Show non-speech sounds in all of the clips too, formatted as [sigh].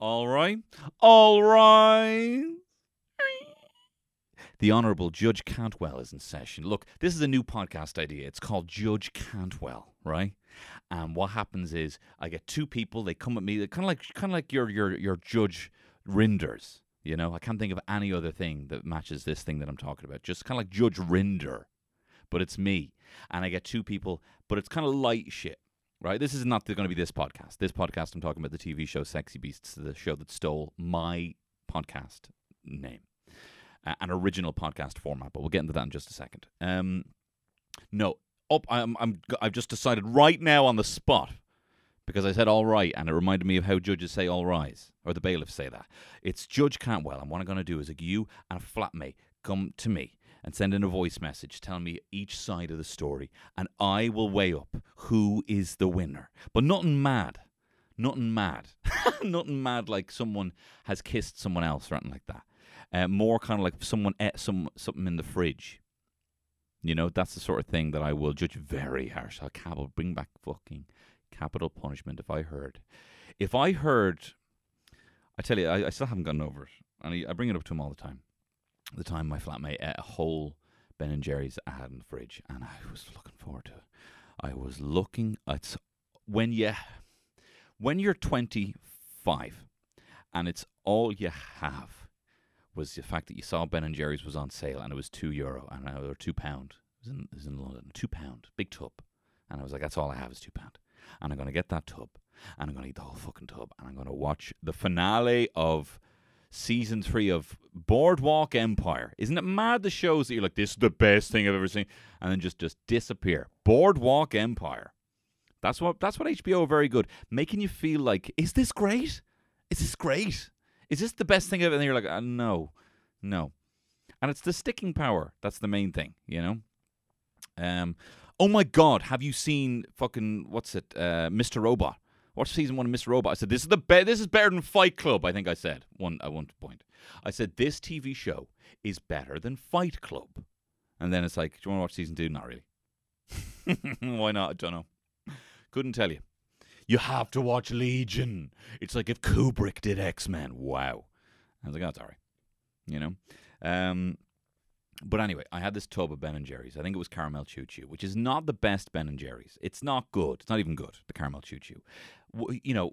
All right. All right. The Honourable Judge Cantwell is in session. Look, this is a new podcast idea. It's called Judge Cantwell, right? And what happens is I get two people. They come at me. Kind of like kind of like your your your Judge Rinders. You know, I can't think of any other thing that matches this thing that I'm talking about. Just kind of like Judge Rinder, but it's me. And I get two people, but it's kind of light shit right? This is not going to be this podcast. This podcast, I'm talking about the TV show Sexy Beasts, the show that stole my podcast name, uh, an original podcast format. But we'll get into that in just a second. Um, no, up. I'm, I'm. I've just decided right now on the spot because I said all right, and it reminded me of how judges say all rise, or the bailiffs say that. It's Judge Cantwell, and what I'm going to do is like you and a flatmate come to me and send in a voice message telling me each side of the story, and I will weigh up who is the winner. But nothing mad. Nothing mad. [laughs] nothing mad like someone has kissed someone else or anything like that. Uh, more kind of like someone ate some something in the fridge. You know, that's the sort of thing that I will judge very harsh. I'll capital bring back fucking capital punishment if I heard. If I heard, I tell you, I, I still haven't gotten over it, and I, I bring it up to him all the time the time my flatmate ate a whole Ben and Jerry's I had in the fridge, and I was looking forward to it. I was looking at when you when you're 25 and it's all you have was the fact that you saw Ben and Jerry's was on sale and it was two euro and or two pound. It was in, it was in London, two pound, big tub, and I was like, that's all I have is two pound, and I'm gonna get that tub, and I'm gonna eat the whole fucking tub, and I'm gonna watch the finale of season three of Boardwalk Empire. Isn't it mad the shows that you're like, this is the best thing I've ever seen, and then just just disappear. Boardwalk Empire. That's what that's what HBO are very good, making you feel like, is this great? Is this great? Is this the best thing ever? And you're like, uh, no, no. And it's the sticking power. That's the main thing, you know. Um, oh my God, have you seen fucking what's it, uh, Mr. Robot? Watch season one of Mr. Robot. I said this is the be- this is better than Fight Club. I think I said one at one point. I said this TV show is better than Fight Club, and then it's like, do you want to watch season two? Not really. [laughs] Why not? I don't know. Couldn't tell you. You have to watch Legion. It's like if Kubrick did X Men. Wow. I was like, oh, sorry. You know. Um, but anyway, I had this tub of Ben and Jerry's. I think it was caramel chew chew, which is not the best Ben and Jerry's. It's not good. It's not even good. The caramel chew chew. You know,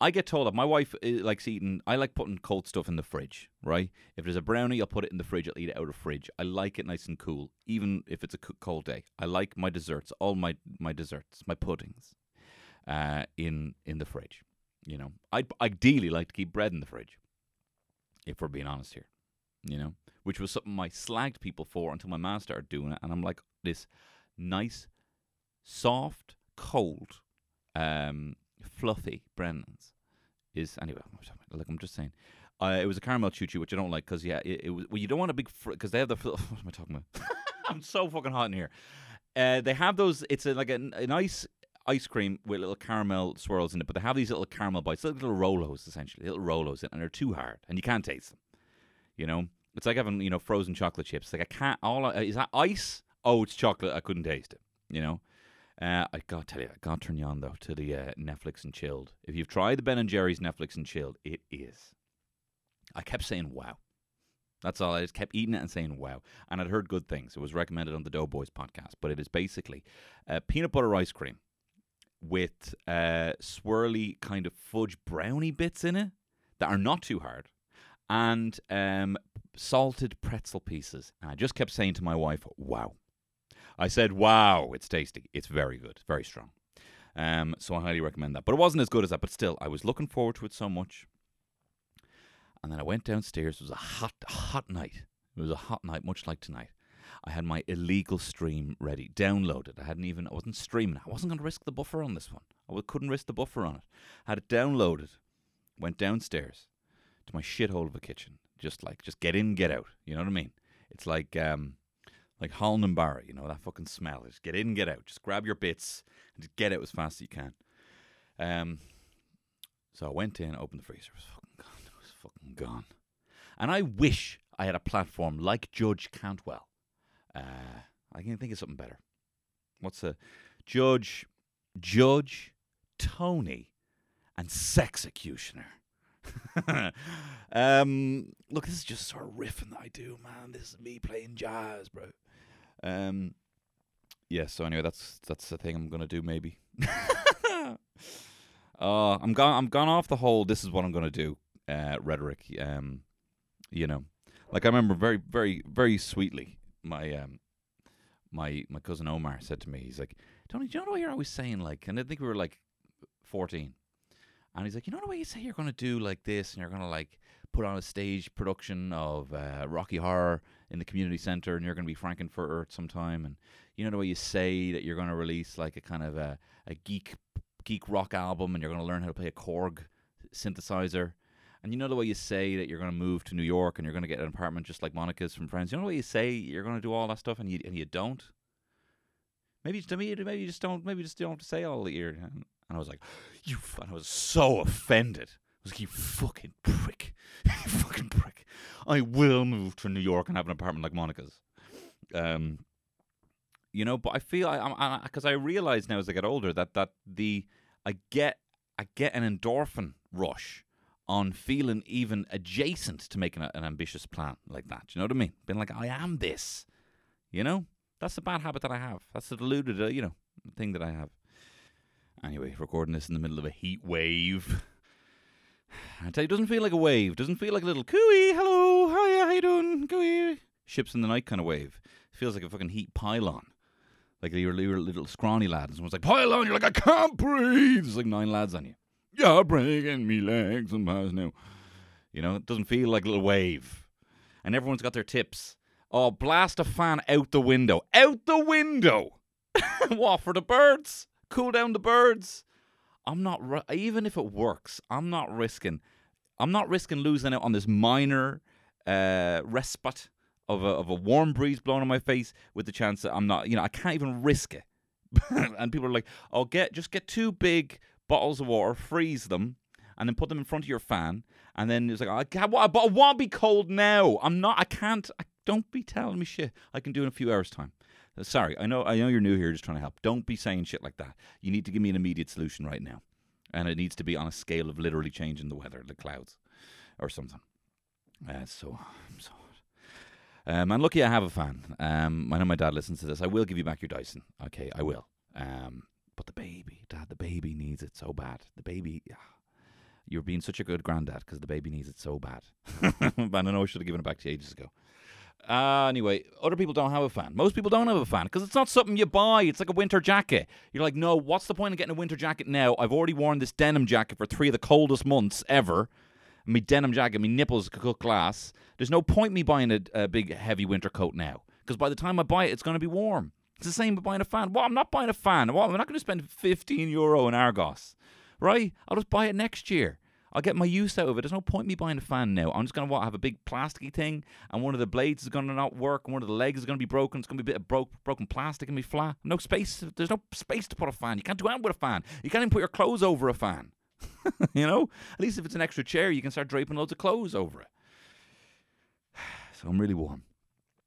I get told that my wife uh, likes eating. I like putting cold stuff in the fridge. Right? If there's a brownie, I'll put it in the fridge. I'll eat it out of the fridge. I like it nice and cool, even if it's a cold day. I like my desserts, all my my desserts, my puddings, uh, in in the fridge. You know, I'd ideally like to keep bread in the fridge. If we're being honest here, you know which was something I slagged people for until my man started doing it. And I'm like, this nice, soft, cold, um, fluffy Brennan's is anyway. Like I'm just saying, uh, it was a caramel chew chew, which I don't like because yeah, it, it, was. Well, you don't want a big because fr- they have the. [laughs] What am I talking about? [laughs] I'm so fucking hot in here. Uh, they have those. It's a, like a, a nice ice cream with little caramel swirls in it, but they have these little caramel bites, little, little Rolos essentially, little Rolos, and they're too hard, and you can't taste them. You know, it's like having you know frozen chocolate chips. Like I can't. All I, is that ice? Oh, it's chocolate. I couldn't taste it. You know. Uh, I gotta tell you, I gotta turn you on though to the uh, Netflix and chilled. If you've tried the Ben and Jerry's Netflix and chilled, it is. I kept saying wow. That's all. I just kept eating it and saying wow. And I'd heard good things. It was recommended on the Doughboys podcast, but it is basically uh, peanut butter ice cream with uh, swirly kind of fudge brownie bits in it that are not too hard and um, salted pretzel pieces. And I just kept saying to my wife, wow. I said, wow, it's tasty. It's very good. It's very strong. Um, so I highly recommend that. But it wasn't as good as that. But still, I was looking forward to it so much. And then I went downstairs. It was a hot, hot night. It was a hot night, much like tonight. I had my illegal stream ready, downloaded. I hadn't even, I wasn't streaming. I wasn't going to risk the buffer on this one. I couldn't risk the buffer on it. Had it downloaded. Went downstairs to my shithole of a kitchen. Just like, just get in, get out. You know what I mean? It's like, um, like Holland and you know, that fucking smell. Just get in, get out. Just grab your bits and just get out as fast as you can. Um, so I went in, opened the freezer. It was fucking gone. It was fucking gone. And I wish I had a platform like Judge Cantwell. Uh, I can think of something better. What's the Judge, Judge, Tony, and Sexecutioner. [laughs] um, look, this is just sort of riffing that I do, man. This is me playing jazz, bro. Um, yeah. So anyway, that's that's the thing I'm gonna do, maybe. [laughs] uh, I'm gone. I'm gone off the whole. This is what I'm gonna do. Uh, rhetoric. Um, you know, like I remember very, very, very sweetly. My um, my my cousin Omar said to me, he's like, Tony, do you know what you're always saying? Like, and I think we were like 14. And he's like, you know the way you say you're to do like this and you're to like put on a stage production of uh, Rocky Horror in the community center and you're going to be Frank-N-Furter sometime. And you know the way you say that you're going to release like a kind of a, a geek geek rock album and you're going to learn how to play a Korg synthesizer. And you know the way you say that you're going to move to New York and you're going to get an apartment just like Monica's from Friends. You know the way you say you're going to do all that stuff and you and you don't. Maybe to me, maybe you just don't. Maybe you just don't have to say all the year. And I was like, you. And I was so offended. I was like, you fucking prick, [laughs] you fucking prick. I will move to New York and have an apartment like Monica's. Um, you know, but I feel I, because I, I realize now as I get older that that the I get I get an endorphin rush on feeling even adjacent to making a, an ambitious plan like that. You know what I mean? Being like, I am this. You know, that's a bad habit that I have. That's a deluded, uh, you know, thing that I have. Anyway, recording this in the middle of a heat wave. [sighs] I tell you, it doesn't feel like a wave. It doesn't feel like a little cooey, hello, how you doing, cooey, ships in the night kind of wave. Feels like a fucking heat pylon. Like you're, you're a little scrawny lad, and someone's like, pylon, you're like, I can't breathe. There's like nine lads on you. You're breaking me legs and pass now. You know, it doesn't feel like a little wave. And everyone's got their tips. Oh, blast a fan out the window. Out the window! [laughs] what, for the birds? Cool down the birds? I'm not, even if it works, I'm not risking, I'm not risking losing out on this minor uh, respite of a, of a warm breeze blowing on my face with the chance that I'm not, you know, I can't even risk it. [laughs] and people are like, oh, get, just get two big bottles of water, freeze them, and then put them in front of your fan. And then it's like, I can't, but I want to be cold now. I'm not, I can't, I, don't be telling me shit. I can do in a few hours' time. Uh, Sorry, I know, I know you're new here, just trying to help. Don't be saying shit like that. You need to give me an immediate solution right now, and it needs to be on a scale of literally changing the weather, the clouds, or something. Uh, so, I'm so. Um, and lucky I have a fan. Um, I know my dad listens to this. I will give you back your Dyson. Okay, I will. Um, but the baby, dad, the baby needs it so bad. The baby, yeah. You're being such a good granddad because the baby needs it so bad. [laughs] and I know I should have given it back to you ages ago. Uh, anyway, other people don't have a fan. Most people don't have a fan because it's not something you buy. It's like a winter jacket. You're like, no, what's the point of getting a winter jacket now? I've already worn this denim jacket for three of the coldest months ever. Me denim jacket, me nipples could cut glass. There's no point me buying a, a big heavy winter coat now because by the time I buy it, it's going to be warm. It's the same with buying a fan. Well, I'm not buying a fan. Well, I'm not going to spend 15 euro in Argos, right? I'll just buy it next year. I'll get my use out of it. There's no point me buying a fan now. I'm just gonna what, have a big plasticky thing, and one of the blades is gonna not work, and one of the legs is gonna be broken. It's gonna be a bit of broke, broken plastic and be flat. No space. There's no space to put a fan. You can't do anything with a fan. You can't even put your clothes over a fan. [laughs] you know, at least if it's an extra chair, you can start draping loads of clothes over it. [sighs] So I'm really warm.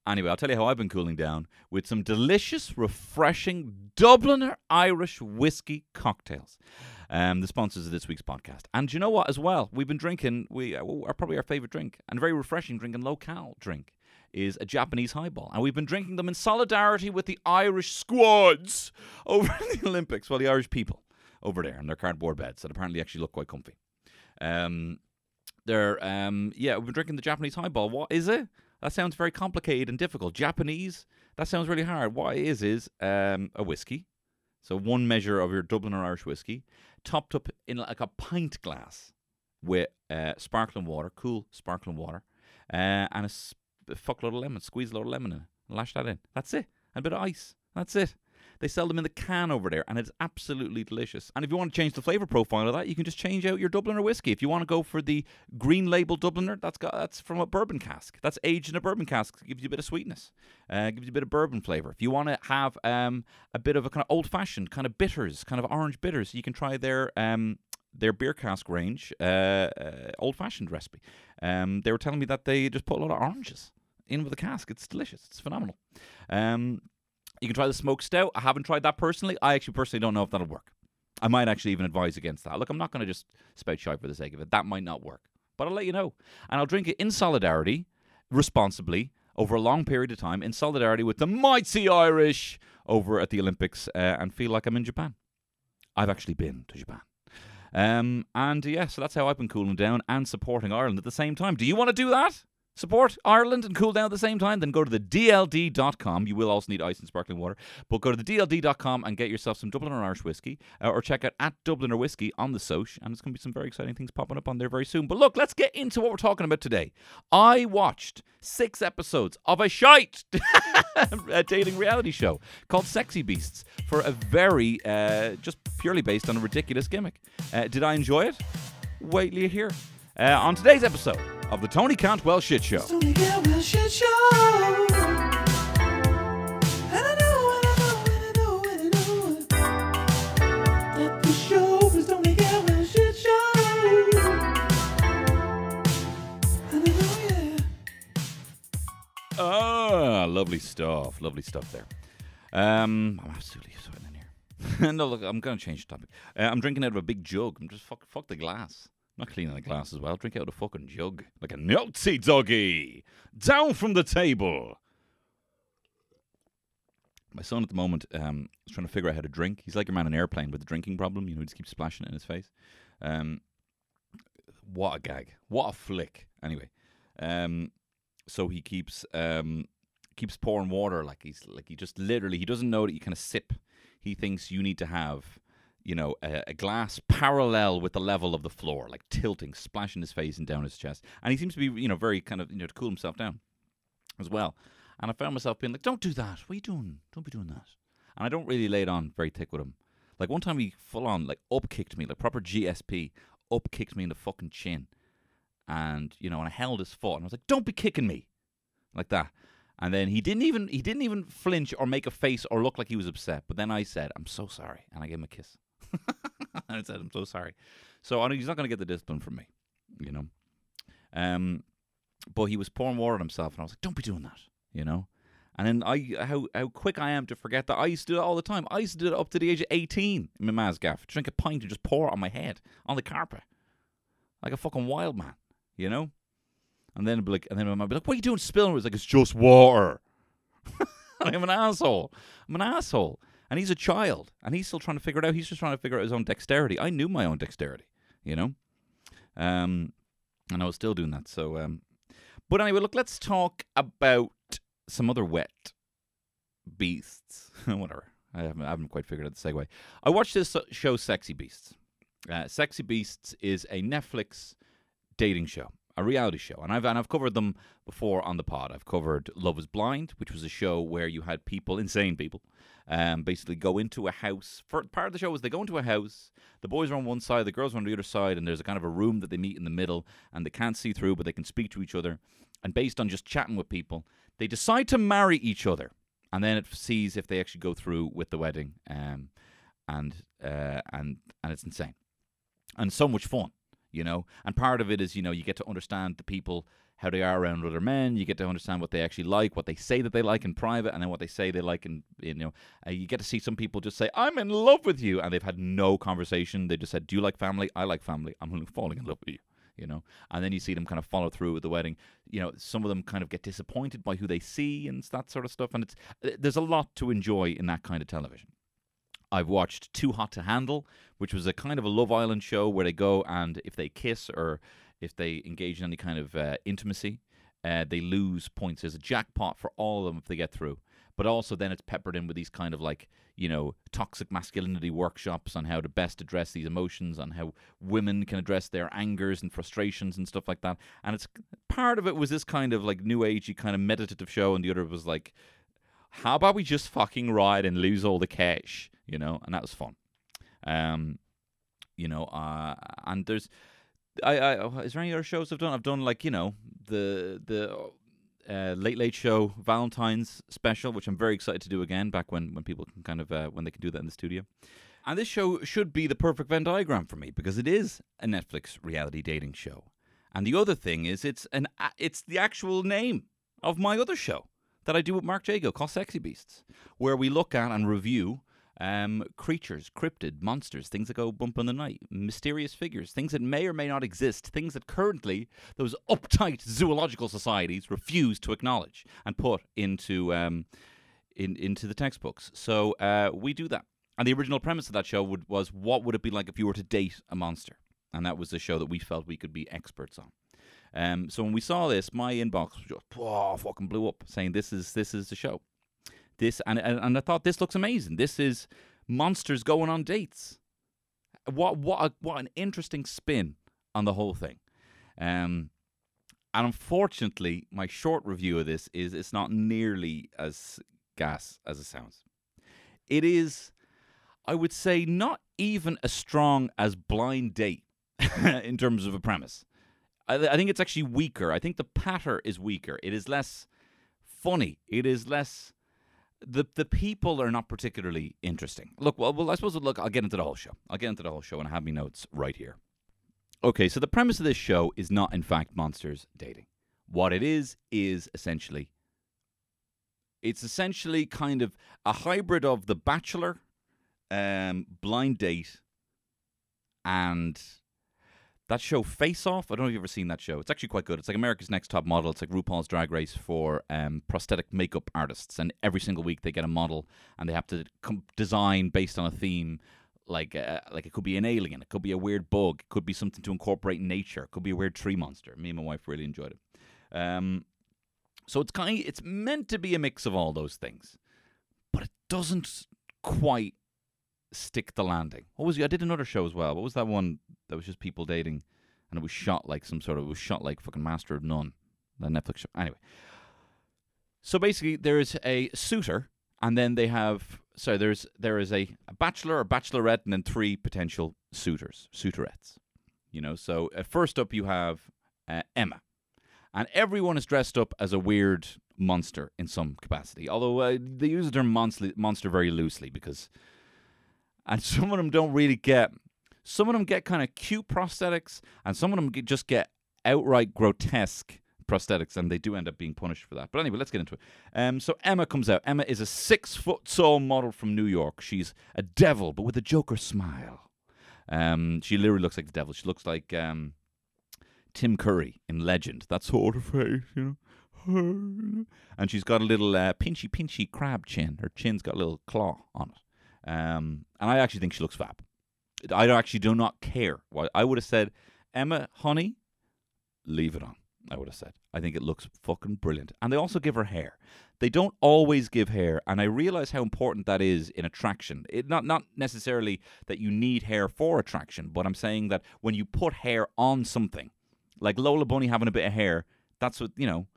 Anyway, I'll tell you how I've been cooling down with some delicious, refreshing Dubliner Irish whiskey cocktails. Um, the sponsors of this week's podcast. And you know what, as well, we've been drinking, we uh, are probably our favorite drink, and very refreshing drink and local drink is a Japanese highball. And we've been drinking them in solidarity with the Irish squads [laughs] over in the Olympics, well, the Irish people over there in their cardboard beds that apparently actually look quite comfy. Um, they're, um, yeah, we've been drinking the Japanese highball. What is it? That sounds very complicated and difficult. Japanese, that sounds really hard. What it is is um, a whiskey. So one measure of your Dubliner Irish whiskey, topped up in like a pint glass with uh, sparkling water, cool sparkling water, uh, and a fuckload of lemon. Squeeze a load of lemon in it. Lash that in. That's it. And a bit of ice. That's it. They sell them in the can over there, and it's absolutely delicious. And if you want to change the flavour profile of that, you can just change out your Dubliner whiskey. If you want to go for the green label Dubliner, that's got that's from a bourbon cask. That's aged in a bourbon cask. Gives you a bit of sweetness. Uh, gives you a bit of bourbon flavour. If you want to have um, a bit of a kind of old fashioned kind of bitters, kind of orange bitters, you can try their um, their beer cask range, uh, uh, old fashioned recipe. Um, they were telling me that they just put a lot of oranges in with the cask. It's delicious. It's phenomenal. Um, you can try the smoked stout. I haven't tried that personally. I actually personally don't know if that'll work. I might actually even advise against that. Look, I'm not going to just spout shite for the sake of it. That might not work. But I'll let you know. And I'll drink it in solidarity, responsibly, over a long period of time, in solidarity with the mighty Irish over at the Olympics, uh, and feel like I'm in Japan. I've actually been to Japan. Um, and yeah, so that's how I've been cooling down and supporting Ireland at the same time. Do you want to do that? Support Ireland and cool down at the same time? Then go to the DLD.com. You will also need ice and sparkling water, but go to the DLD.com and get yourself some Dublin Irish whiskey uh, or check out at Dubliner Whiskey on the Soch. And it's going to be some very exciting things popping up on there very soon. But look, let's get into what we're talking about today. I watched six episodes of a shite [laughs] a dating reality show called Sexy Beasts for a very, uh, just purely based on a ridiculous gimmick. Uh, did I enjoy it? Wait till you hear. Uh, on today's episode of the Tony Cantwell Shit Show. Tony Cantwell shit. Ah, lovely stuff. Lovely stuff there. Um, I'm absolutely sweating in here. [laughs] no, look, I'm going to change the topic. Uh, I'm drinking out of a big jug. I'm just fuck, fuck the glass. Not cleaning the glass as well. Drink out of a fucking jug. Like a Nazi doggy. Down from the table. My son at the moment um, is trying to figure out how to drink. He's like a man in an airplane with a drinking problem. You know, he just keeps splashing it in his face. Um, what a gag. What a flick. Anyway, um, so he keeps um, keeps pouring water like he's like he just literally he doesn't know that you kind of sip. He thinks you need to have you know a, a glass parallel with the level of the floor, like tilting, splashing his face and down his chest. And he seems to be you know very kind of you know to cool himself down as well. And I found myself being like, "Don't do that. What are you doing? Don't be doing that." And I don't really lay it on very thick with him. Like one time he full on like up kicked me, like proper GSP, up kicked me in the fucking chin. And, you know, and I held his foot and I was like, Don't be kicking me like that. And then he didn't even he didn't even flinch or make a face or look like he was upset. But then I said, I'm so sorry. And I gave him a kiss. [laughs] I said, I'm so sorry. So I he's not gonna get the discipline from me, you know. Um but he was pouring water on himself and I was like, Don't be doing that, you know? And then I how how quick I am to forget that I used to do it all the time. I used to do it up to the age of eighteen in my ma's gaff. Drink a pint and just pour it on my head on the carpet. Like a fucking wild man, you know? And then it'd be like and then my would be like, What are you doing spilling? It was like, It's just water. [laughs] I'm an asshole. I'm an asshole. And he's a child and he's still trying to figure it out. He's just trying to figure out his own dexterity. I knew my own dexterity, you know? Um and I was still doing that. So um but anyway, look, let's talk about some other wet beasts. [laughs] Whatever. I haven't, I haven't quite figured out the segue. I watched this show, Sexy Beasts. Uh, Sexy Beasts is a Netflix dating show, a reality show, and I've and I've covered them before on the pod. I've covered Love Is Blind, which was a show where you had people, insane people, um, basically go into a house. For part of the show is they go into a house. The boys are on one side, the girls are on the other side, and there's a kind of a room that they meet in the middle, and they can't see through, but they can speak to each other. And based on just chatting with people, they decide to marry each other, and then it sees if they actually go through with the wedding. Um, and uh, and and it's insane, and so much fun, you know. And part of it is, you know, you get to understand the people how they are around other men. You get to understand what they actually like, what they say that they like in private, and then what they say they like in, you know. Uh, you get to see some people just say, "I'm in love with you," and they've had no conversation. They just said, "Do you like family? I like family. I'm [laughs] falling in love with you." you know and then you see them kind of follow through with the wedding you know some of them kind of get disappointed by who they see and that sort of stuff and it's uh, there's a lot to enjoy in that kind of television I've watched Too Hot to Handle, which was a kind of a Love Island show where they go and if they kiss or if they engage in any kind of uh, intimacy, uh, they lose points. There's a jackpot for all of them if they get through. But also then it's peppered in with these kind of like, you know, toxic masculinity workshops on how to best address these emotions, on how women can address their angers and frustrations and stuff like that. And it's part of it was this kind of like new agey kind of meditative show, and the other was like, how about we just fucking ride and lose all the cash, you know? And that was fun. Um, you know, uh, and there's, I, I, is there any other shows I've done? I've done like you know the the uh, Late Late Show Valentine's special, which I'm very excited to do again. Back when when people can kind of uh, when they can do that in the studio. And this show should be the perfect Venn diagram for me because it is a Netflix reality dating show. And the other thing is, it's an it's the actual name of my other show that I do with Mark Jago called Sexy Beasts, where we look at and review Um, creatures, cryptid, monsters, things that go bump in the night, mysterious figures, things that may or may not exist, things that currently those uptight zoological societies refuse to acknowledge and put into um, in, into the textbooks. So uh, we do that. And the original premise of that show would, was what would it be like if you were to date a monster? And that was the show that we felt we could be experts on. Um, so when we saw this, my inbox just oh, fucking blew up, saying this is this is the show. This and, and I thought this looks amazing. This is monsters going on dates. What what a, what an interesting spin on the whole thing. Um, and unfortunately, my short review of this is it's not nearly as gas as it sounds. It is, I would say, not even as strong as Blind Date [laughs] in terms of a premise. I, I think it's actually weaker. I think the patter is weaker. It is less funny. It is less. The the people are not particularly interesting. Look, well, well, I suppose look. I'll get into the whole show. I'll get into the whole show, and I have my notes right here. Okay, so the premise of this show is not, in fact, monsters dating. What it is is essentially. It's essentially kind of a hybrid of The Bachelor, um, Blind Date, and that show Face Off. I don't know if you've ever seen that show. It's actually quite good. It's like America's Next Top Model. It's like RuPaul's Drag Race for um, prosthetic makeup artists, and every single week they get a model, and they have to com- design based on a theme. Like, uh, like it could be an alien, it could be a weird bug, it could be something to incorporate nature, it could be a weird tree monster. Me and my wife really enjoyed it. Um, so it's kind, of, it's meant to be a mix of all those things, but it doesn't quite stick the landing. What was I did another show as well. What was that one that was just people dating, and it was shot like some sort of it was shot like fucking Master of None, the Netflix show. Anyway, so basically there is a suitor, and then they have so there's there is a, a bachelor or bachelorette, and then three potential suitors, suitorettes. You know, so uh, first up you have uh, Emma, and everyone is dressed up as a weird monster in some capacity. Although uh, they use the term monster, monster very loosely because and some of them don't really get. Some of them get kind of cute prosthetics, and some of them get, just get outright grotesque prosthetics, and they do end up being punished for that. But anyway, let's get into it. Um, so Emma comes out. Emma is a six foot tall model from New York. She's a devil, but with a Joker smile. Um, she literally looks like the devil. She looks like um, Tim Curry in Legend. That sort of face, you know. And she's got a little uh, pinchy, pinchy crab chin. Her chin's got a little claw on it. Um, and I actually think she looks fab. I actually do not care. What I would have said, Emma, honey, leave it on. I would have said. I think it looks fucking brilliant. And they also give her hair. They don't always give hair, and I realize how important that is in attraction. It not not necessarily that you need hair for attraction, but I'm saying that when you put hair on something, like Lola Bunny having a bit of hair, that's what you know.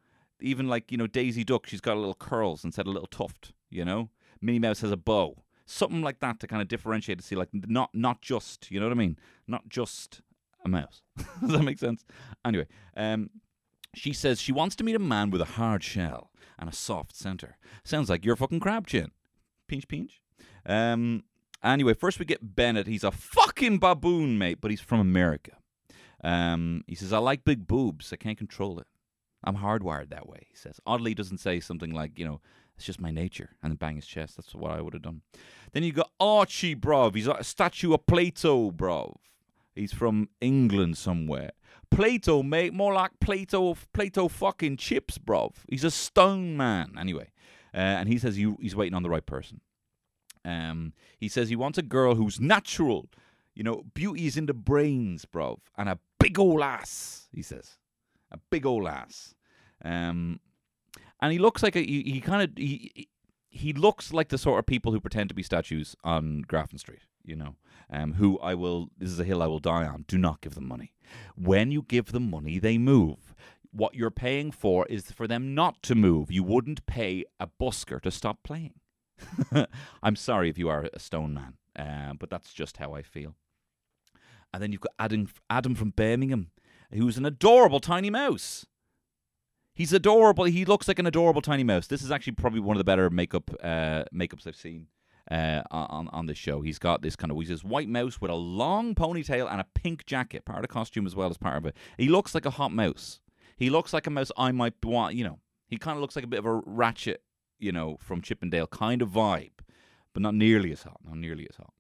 Even like you know Daisy Duck, she's got a little curls instead of a little tuft. You know, Minnie Mouse has a bow something like that to kind of differentiate to see like not not just you know what I mean? Not just a mouse. [laughs] Does that make sense? Anyway um she says she wants to meet a man with a hard shell and a soft center. Sounds like your fucking crab chin. Pinch pinch. Um anyway first we get Bennett. He's a fucking baboon mate but he's from America. Um he says I like big boobs. I can't control it. I'm hardwired that way he says. Oddly doesn't say something like you know it's just my nature. And then bang his chest. That's what I would have done. Then you got Archie, bruv. He's like a statue of Plato, bruv. He's from England somewhere. Plato, mate. More like Plato, Plato fucking chips, bruv. He's a stone man. Anyway. Uh, and he says he, he's waiting on the right person. Um, he says he wants a girl who's natural. You know, beauty is in the brains, bruv. And a big ol' ass, he says. A big ol' ass. Um, and he looks like a he, he kind of he he looks like the sort of people who pretend to be statues on Grafton Street. You know, um, who I will. This is a hill I will die on. Do not give them money. When you give them money, they move. What you're paying for is for them not to move. You wouldn't pay a busker to stop playing. [laughs] I'm sorry if you are a stone man, uh, but that's just how I feel. And then you've got Adam, Adam from Birmingham, who's an adorable tiny mouse. He's adorable. He looks like an adorable tiny mouse. This is actually probably one of the better makeup uh, makeups I've seen uh, on on this show. He's got this kind of he's this white mouse with a long ponytail and a pink jacket, part of the costume as well as part of it. He looks like a hot mouse. He looks like a mouse I might want. You know, he kind of looks like a bit of a ratchet, you know, from Chippendale kind of vibe. but not nearly as hot. Not nearly as hot.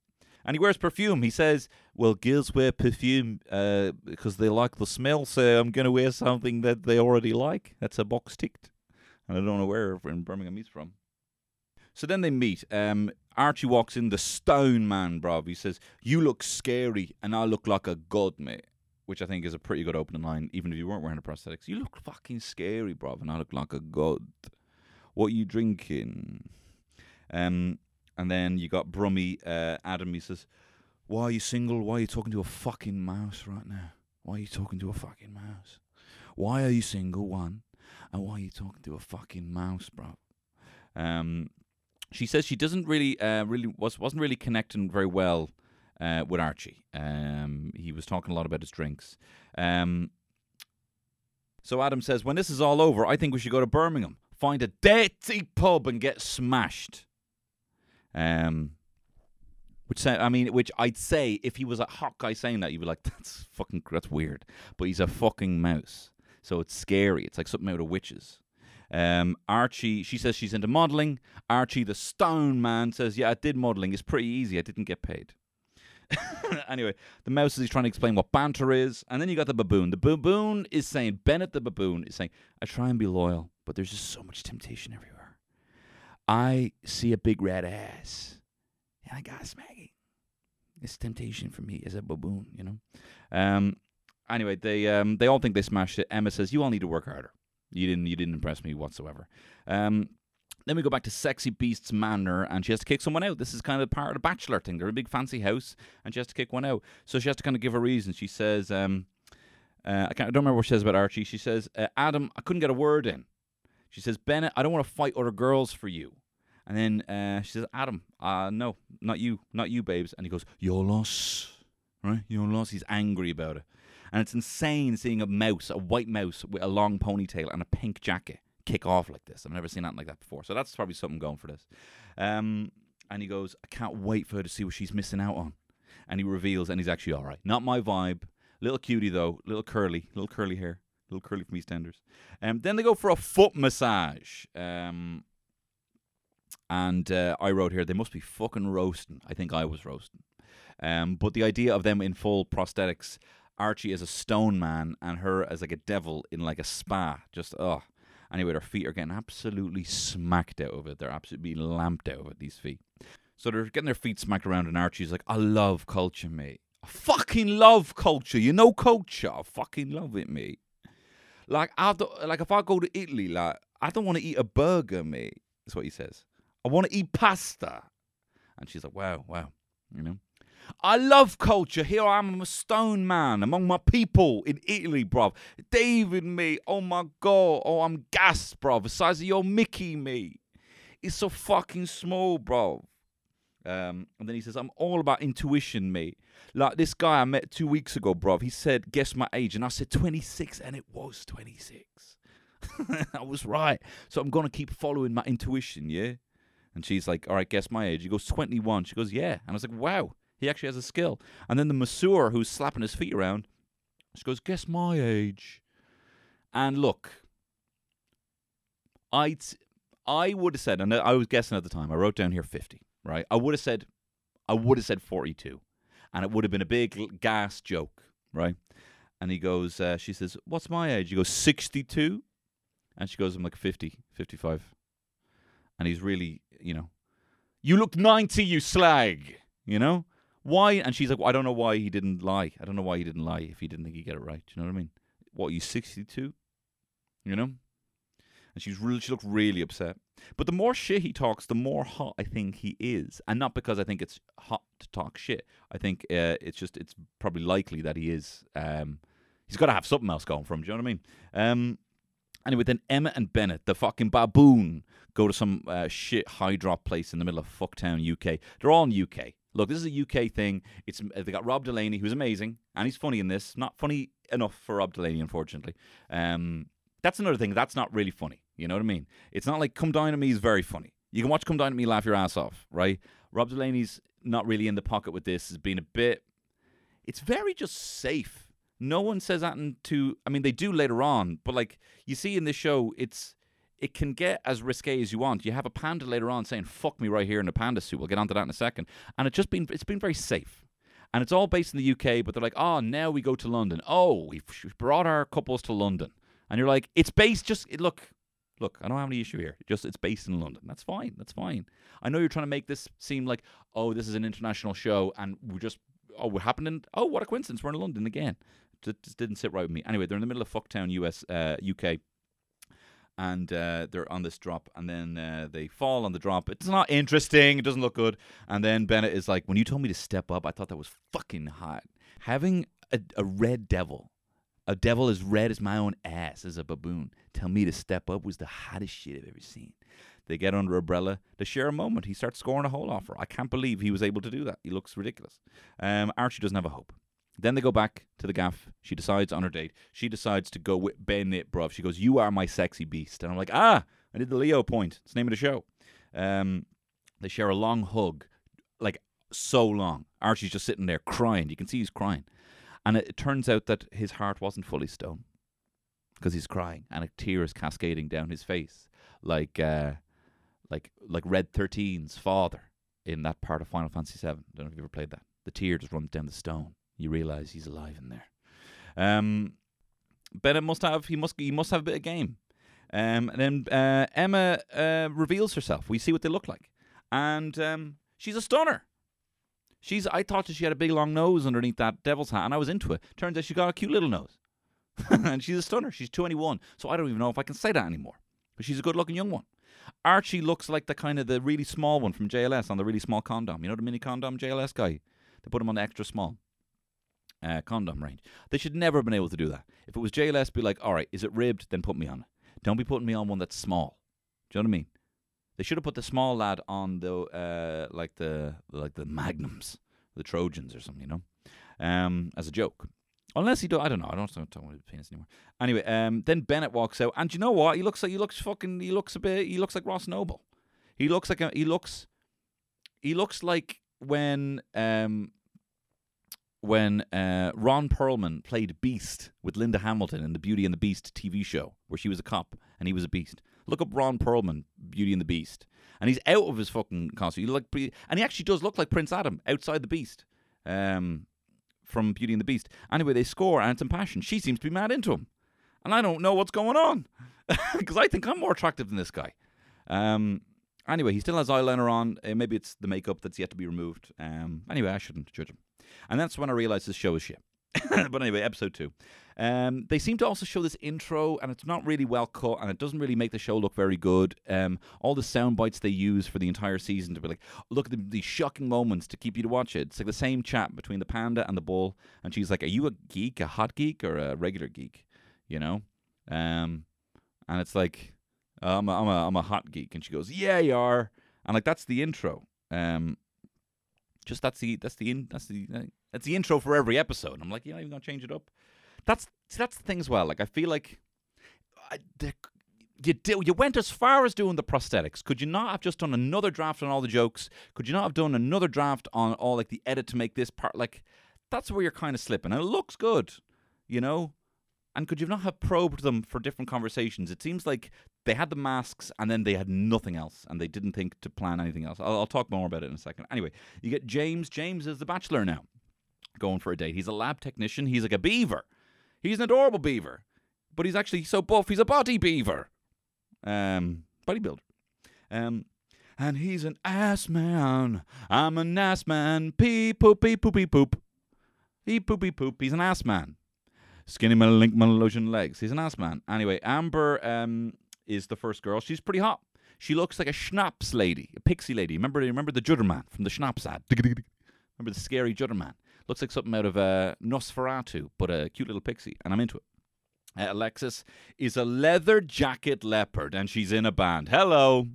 And he wears perfume. He says, "Well, girls wear perfume uh, because they like the smell. So I'm going to wear something that they already like. That's a box ticked." And I don't know where in Birmingham he's from. So then they meet. Um, Archie walks in, the stone man, bruv. He says, You look scary, and I look like a god, mate. Which I think is a pretty good opening line, even if you weren't wearing the prosthetics. You look fucking scary, bruv, and I look like a god. What are you drinking? Um, and then you got Brummy uh, Adam. He says, Why are you single? Why are you talking to a fucking mouse right now? Why are you talking to a fucking mouse? Why are you single, one? And why are you talking to a fucking mouse, bro? Um, she says she doesn't really, uh, really was wasn't really connecting very well uh, with Archie. Um, he was talking a lot about his drinks. Um, so Adam says, when this is all over, I think we should go to Birmingham, find a dirty pub, and get smashed. Um, which I mean, which I'd say if he was a hot guy saying that, you'd be like, that's fucking, that's weird. But he's a fucking mouse, so it's scary. It's like something out of witches. Um, Archie, she says she's into modeling. Archie, the stone man, says, "Yeah, I did modeling. It's pretty easy. I didn't get paid." [laughs] anyway, the mouse is trying to explain what banter is, and then you got the baboon. The baboon is saying, Bennett, the baboon, is saying, "I try and be loyal, but there's just so much temptation everywhere. I see a big red ass, and I got smacking. It's temptation for me as a baboon, you know." Um. Anyway, they um they all think they smashed it. Emma says, "You all need to work harder." You didn't you didn't impress me whatsoever. Um, then we go back to Sexy Beast's manor, and she has to kick someone out. This is kind of part of the bachelor thing. They're a big fancy house, and she has to kick one out. So she has to kind of give a reason. She says, um, uh, I, can't, I don't remember what she says about Archie. She says, uh, Adam, I couldn't get a word in. She says, Bennett, I don't want to fight other girls for you. And then uh, she says, Adam, uh, no, not you, not you, babes. And he goes, Your loss, right? Your loss. He's angry about it. And it's insane seeing a mouse, a white mouse with a long ponytail and a pink jacket kick off like this. I've never seen anything like that before. So that's probably something going for this. Um, and he goes, I can't wait for her to see what she's missing out on. And he reveals, and he's actually all right. Not my vibe. Little cutie though, little curly, little curly hair, little curly from EastEnders. Um, then they go for a foot massage. Um, and uh, I wrote here, they must be fucking roasting. I think I was roasting. Um, but the idea of them in full prosthetics, Archie as a stone man and her as like a devil in like a spa, just oh. Anyway, their feet are getting absolutely smacked out of it. They're absolutely lamped out of it. These feet. So they're getting their feet smacked around, and Archie's like, "I love culture, mate. I fucking love culture. You know culture. I fucking love it, mate. Like I to, like if I go to Italy, like I don't want to eat a burger, mate. That's what he says. I want to eat pasta. And she's like, wow, wow, you know. I love culture. Here I am, I'm a stone man among my people in Italy, bruv. David, me. Oh my god. Oh, I'm gassed, bruv. The size of your Mickey, me. It's so fucking small, bruv. Um, and then he says, I'm all about intuition, mate. Like this guy I met two weeks ago, bruv. He said, guess my age. And I said 26, and it was 26. [laughs] I was right. So I'm going to keep following my intuition, yeah? And she's like, all right, guess my age. He goes, 21. She goes, yeah. And I was like, wow, he actually has a skill. And then the masseur who's slapping his feet around, she goes, guess my age. And look, I'd, I would have said, and I was guessing at the time, I wrote down here 50, right? I would have said, I would have said 42. And it would have been a big gas joke, right? And he goes, uh, she says, what's my age? He goes, 62. And she goes, I'm like 50, 55. And he's really, you know, you look 90, you slag, you know? Why? And she's like, well, I don't know why he didn't lie. I don't know why he didn't lie if he didn't think he'd get it right. Do you know what I mean? What, you 62? You know? And she's really, she looked really upset. But the more shit he talks, the more hot I think he is. And not because I think it's hot to talk shit. I think uh, it's just, it's probably likely that he is. Um, he's got to have something else going for him. Do you know what I mean? Um, Anyway, then Emma and Bennett, the fucking baboon, go to some uh, shit high drop place in the middle of fucktown UK. They're all in UK. Look, this is a UK thing. It's uh, they got Rob Delaney, who's amazing, and he's funny in this. Not funny enough for Rob Delaney, unfortunately. Um, that's another thing. That's not really funny. You know what I mean? It's not like Come Down to Me is very funny. You can watch Come Down to Me, laugh your ass off, right? Rob Delaney's not really in the pocket with this. Has been a bit. It's very just safe. No one says that to. I mean, they do later on, but like you see in this show, it's it can get as risque as you want. You have a panda later on saying "fuck me" right here in a panda suit. We'll get onto that in a second. And it's just been it's been very safe. And it's all based in the UK, but they're like, oh, now we go to London. Oh, we've brought our couples to London, and you're like, it's based just look, look. I don't have any issue here. Just it's based in London. That's fine. That's fine. I know you're trying to make this seem like, oh, this is an international show, and we just oh, we're happening. Oh, what a coincidence. We're in London again. Just, just didn't sit right with me. Anyway, they're in the middle of Fucktown, US, uh, UK and uh, they're on this drop, and then uh, they fall on the drop. It's not interesting. It doesn't look good. And then Bennett is like, "When you told me to step up, I thought that was fucking hot. Having a, a red devil, a devil as red as my own ass, as a baboon, tell me to step up was the hottest shit I've ever seen." They get under umbrella. They share a moment. He starts scoring a hole off her. I can't believe he was able to do that. He looks ridiculous. Um, Archie doesn't have a hope. Then they go back to the gaff. She decides on her date. She decides to go with Bennett, bruv. She goes, "You are my sexy beast," and I'm like, "Ah, I did the Leo point. It's the name of the show." Um, they share a long hug, like so long. Archie's just sitting there crying. You can see he's crying, and it, it turns out that his heart wasn't fully stone because he's crying, and a tear is cascading down his face, like uh, like like Red 13's father in that part of Final Fantasy VII. I don't know if you ever played that. The tear just runs down the stone you realize he's alive in there. Um, Bennett must have he must he must have a bit of game. Um, and then uh, Emma uh, reveals herself. We see what they look like, and um, she's a stunner. She's I thought that she had a big long nose underneath that devil's hat, and I was into it. Turns out she got a cute little nose, [laughs] and she's a stunner. She's 21, so I don't even know if I can say that anymore. But she's a good-looking young one. Archie looks like the kind of the really small one from JLS on the really small condom. You know the mini condom JLS guy. They put him on the extra small uh, condom range. They should never have been able to do that. If it was JLS, be like, all right, is it ribbed? Then put me on it. Don't be putting me on one that's small. Do you know what I mean? They should have put the small lad on the uh, like the like the Magnums, the Trojans or something, you know, um, as a joke. Unless he do, I don't know. I don't talk about penis anymore. Anyway, um, then Bennett walks out, and you know what? He looks like he looks fucking. He looks a bit. He looks like Ross Noble. He looks like a, he looks. He looks like when um when uh, Ron Perlman played Beast with Linda Hamilton in the Beauty and the Beast TV show, where she was a cop and he was a beast. Look up Ron Perlman, Beauty and the Beast, and he's out of his fucking costume. He look, and he actually does look like Prince Adam outside the Beast, um, from Beauty and the Beast. Anyway, they score and it's impassioned. She seems to be mad into him, and I don't know what's going on [laughs] because I think I'm more attractive than this guy. Um, anyway, he still has eyeliner on. Uh, maybe it's the makeup that's yet to be removed. Um, anyway, I shouldn't judge him. And that's when I realized this show is shit. [laughs] but anyway, episode two. Um, they seem to also show this intro, and it's not really well cut, and it doesn't really make the show look very good. Um, all the sound bites they use for the entire season to be like, look at the, these shocking moments to keep you to watch it. It's like the same chat between the panda and the bull, and she's like, "Are you a geek, a hot geek, or a regular geek?" You know, um, and it's like, I'm a, I'm a I'm a hot geek, and she goes, "Yeah, you are," and like that's the intro. Um, just that's the that's the in, that's the uh, that's the intro for every episode. I'm like, you're not even gonna change it up. That's see, that's the thing as well. Like I feel like I, the, you do, you went as far as doing the prosthetics. Could you not have just done another draft on all the jokes? Could you not have done another draft on all like the edit to make this part like that's where you're kind of slipping. And it looks good, you know. And could you not have probed them for different conversations? It seems like they had the masks and then they had nothing else and they didn't think to plan anything else. I'll, I'll talk more about it in a second. Anyway, you get James. James is the bachelor now, going for a date. He's a lab technician. He's like a beaver. He's an adorable beaver, but he's actually so buff. He's a body beaver, um, bodybuilder. Um, and he's an ass man. I'm an ass man. Pee poopy poopy poop. He poopy poop. He's an ass man. Skinny man, link lotion legs. He's an ass man. Anyway, Amber um, is the first girl. She's pretty hot. She looks like a schnapps lady, a pixie lady. Remember, remember the Judder man from the schnapps ad. Remember the scary Judder man? Looks like something out of uh, Nosferatu, but a cute little pixie, and I'm into it. Uh, Alexis is a leather jacket leopard, and she's in a band. Hello.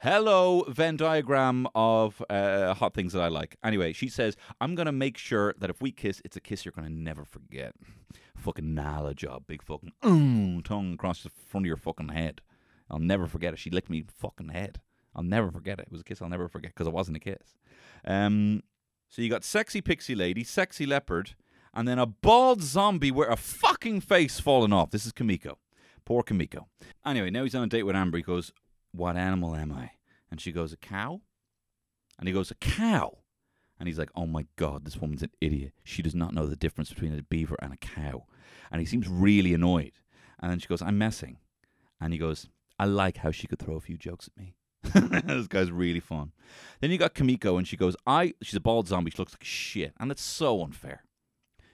Hello, Venn diagram of uh, hot things that I like. Anyway, she says, I'm going to make sure that if we kiss, it's a kiss you're going to never forget. Fucking nala job, big fucking mm, tongue across the front of your fucking head. I'll never forget it. She licked me fucking head. I'll never forget it. It was a kiss I'll never forget because it wasn't a kiss. Um, so you got sexy pixie lady, sexy leopard, and then a bald zombie with a fucking face falling off. This is Kamiko. Poor Kamiko. Anyway, now he's on a date with Amber. He goes, What animal am I? And she goes, A cow? And he goes, A cow? And he's like, Oh my God, this woman's an idiot. She does not know the difference between a beaver and a cow. And he seems really annoyed. And then she goes, I'm messing. And he goes, I like how she could throw a few jokes at me. [laughs] this guy's really fun. Then you got Kamiko, and she goes, I, she's a bald zombie. She looks like shit. And it's so unfair.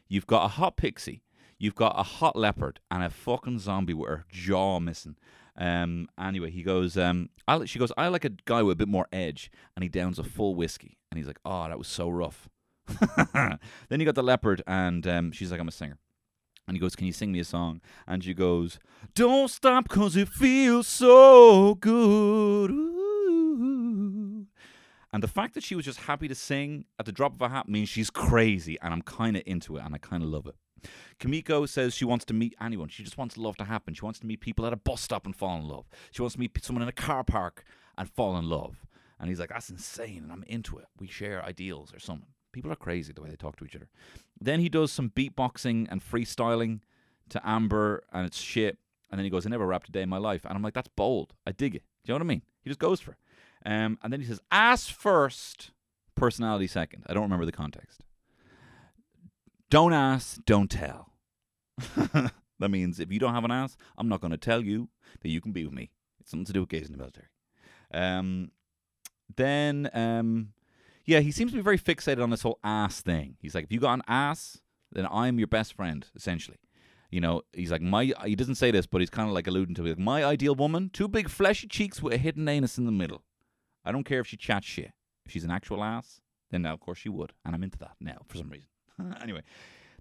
You've got a hot pixie, you've got a hot leopard, and a fucking zombie with her jaw missing. Um, anyway, he goes, um, I, she goes, I like a guy with a bit more edge, and he downs a full whiskey. And he's like, oh, that was so rough. [laughs] then you got the leopard, and um, she's like, I'm a singer. And he goes, Can you sing me a song? And she goes, Don't stop cause it feels so good. Ooh. And the fact that she was just happy to sing at the drop of a hat means she's crazy, and I'm kind of into it, and I kind of love it. Kamiko says she wants to meet anyone. She just wants love to happen. She wants to meet people at a bus stop and fall in love. She wants to meet someone in a car park and fall in love. And he's like, That's insane, and I'm into it. We share ideals or something. People are crazy the way they talk to each other. Then he does some beatboxing and freestyling to Amber, and it's shit. And then he goes, I never rapped a day in my life. And I'm like, That's bold. I dig it. Do you know what I mean? He just goes for it. Um, and then he says, ass first, personality second. I don't remember the context. Don't ask, don't tell. [laughs] that means if you don't have an ass, I'm not going to tell you that you can be with me. It's something to do with gays in the military. Um, then, um, yeah, he seems to be very fixated on this whole ass thing. He's like, if you got an ass, then I'm your best friend, essentially. You know, he's like my. He doesn't say this, but he's kind of like alluding to it. Like, my ideal woman: two big fleshy cheeks with a hidden anus in the middle. I don't care if she chats shit. If she's an actual ass, then of course she would, and I'm into that now for some reason. [laughs] anyway,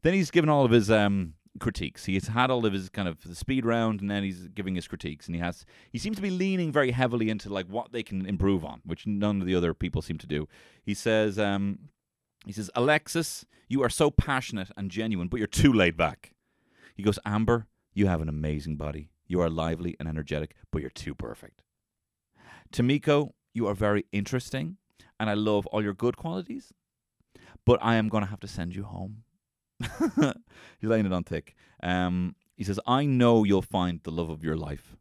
then he's given all of his um, critiques. He's had all of his kind of the speed round, and then he's giving his critiques. And he has he seems to be leaning very heavily into like what they can improve on, which none of the other people seem to do. He says, um, he says, Alexis, you are so passionate and genuine, but you're too laid back. He goes, Amber, you have an amazing body. You are lively and energetic, but you're too perfect. Tamiko, you are very interesting, and I love all your good qualities, but I am going to have to send you home. [laughs] He's laying it on thick. Um, he says, I know you'll find the love of your life.